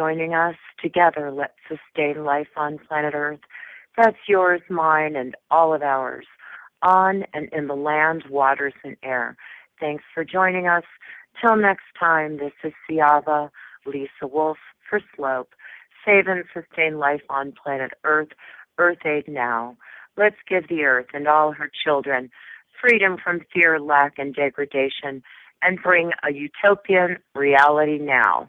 joining us. Together, let's sustain life on planet Earth. That's yours, mine, and all of ours, on and in the land, waters, and air. Thanks for joining us. Till next time, this is Siava, Lisa Wolf for Slope. Save and sustain life on planet Earth. Earth Aid now. Let's give the Earth and all her children freedom from fear, lack, and degradation, and bring a utopian reality now.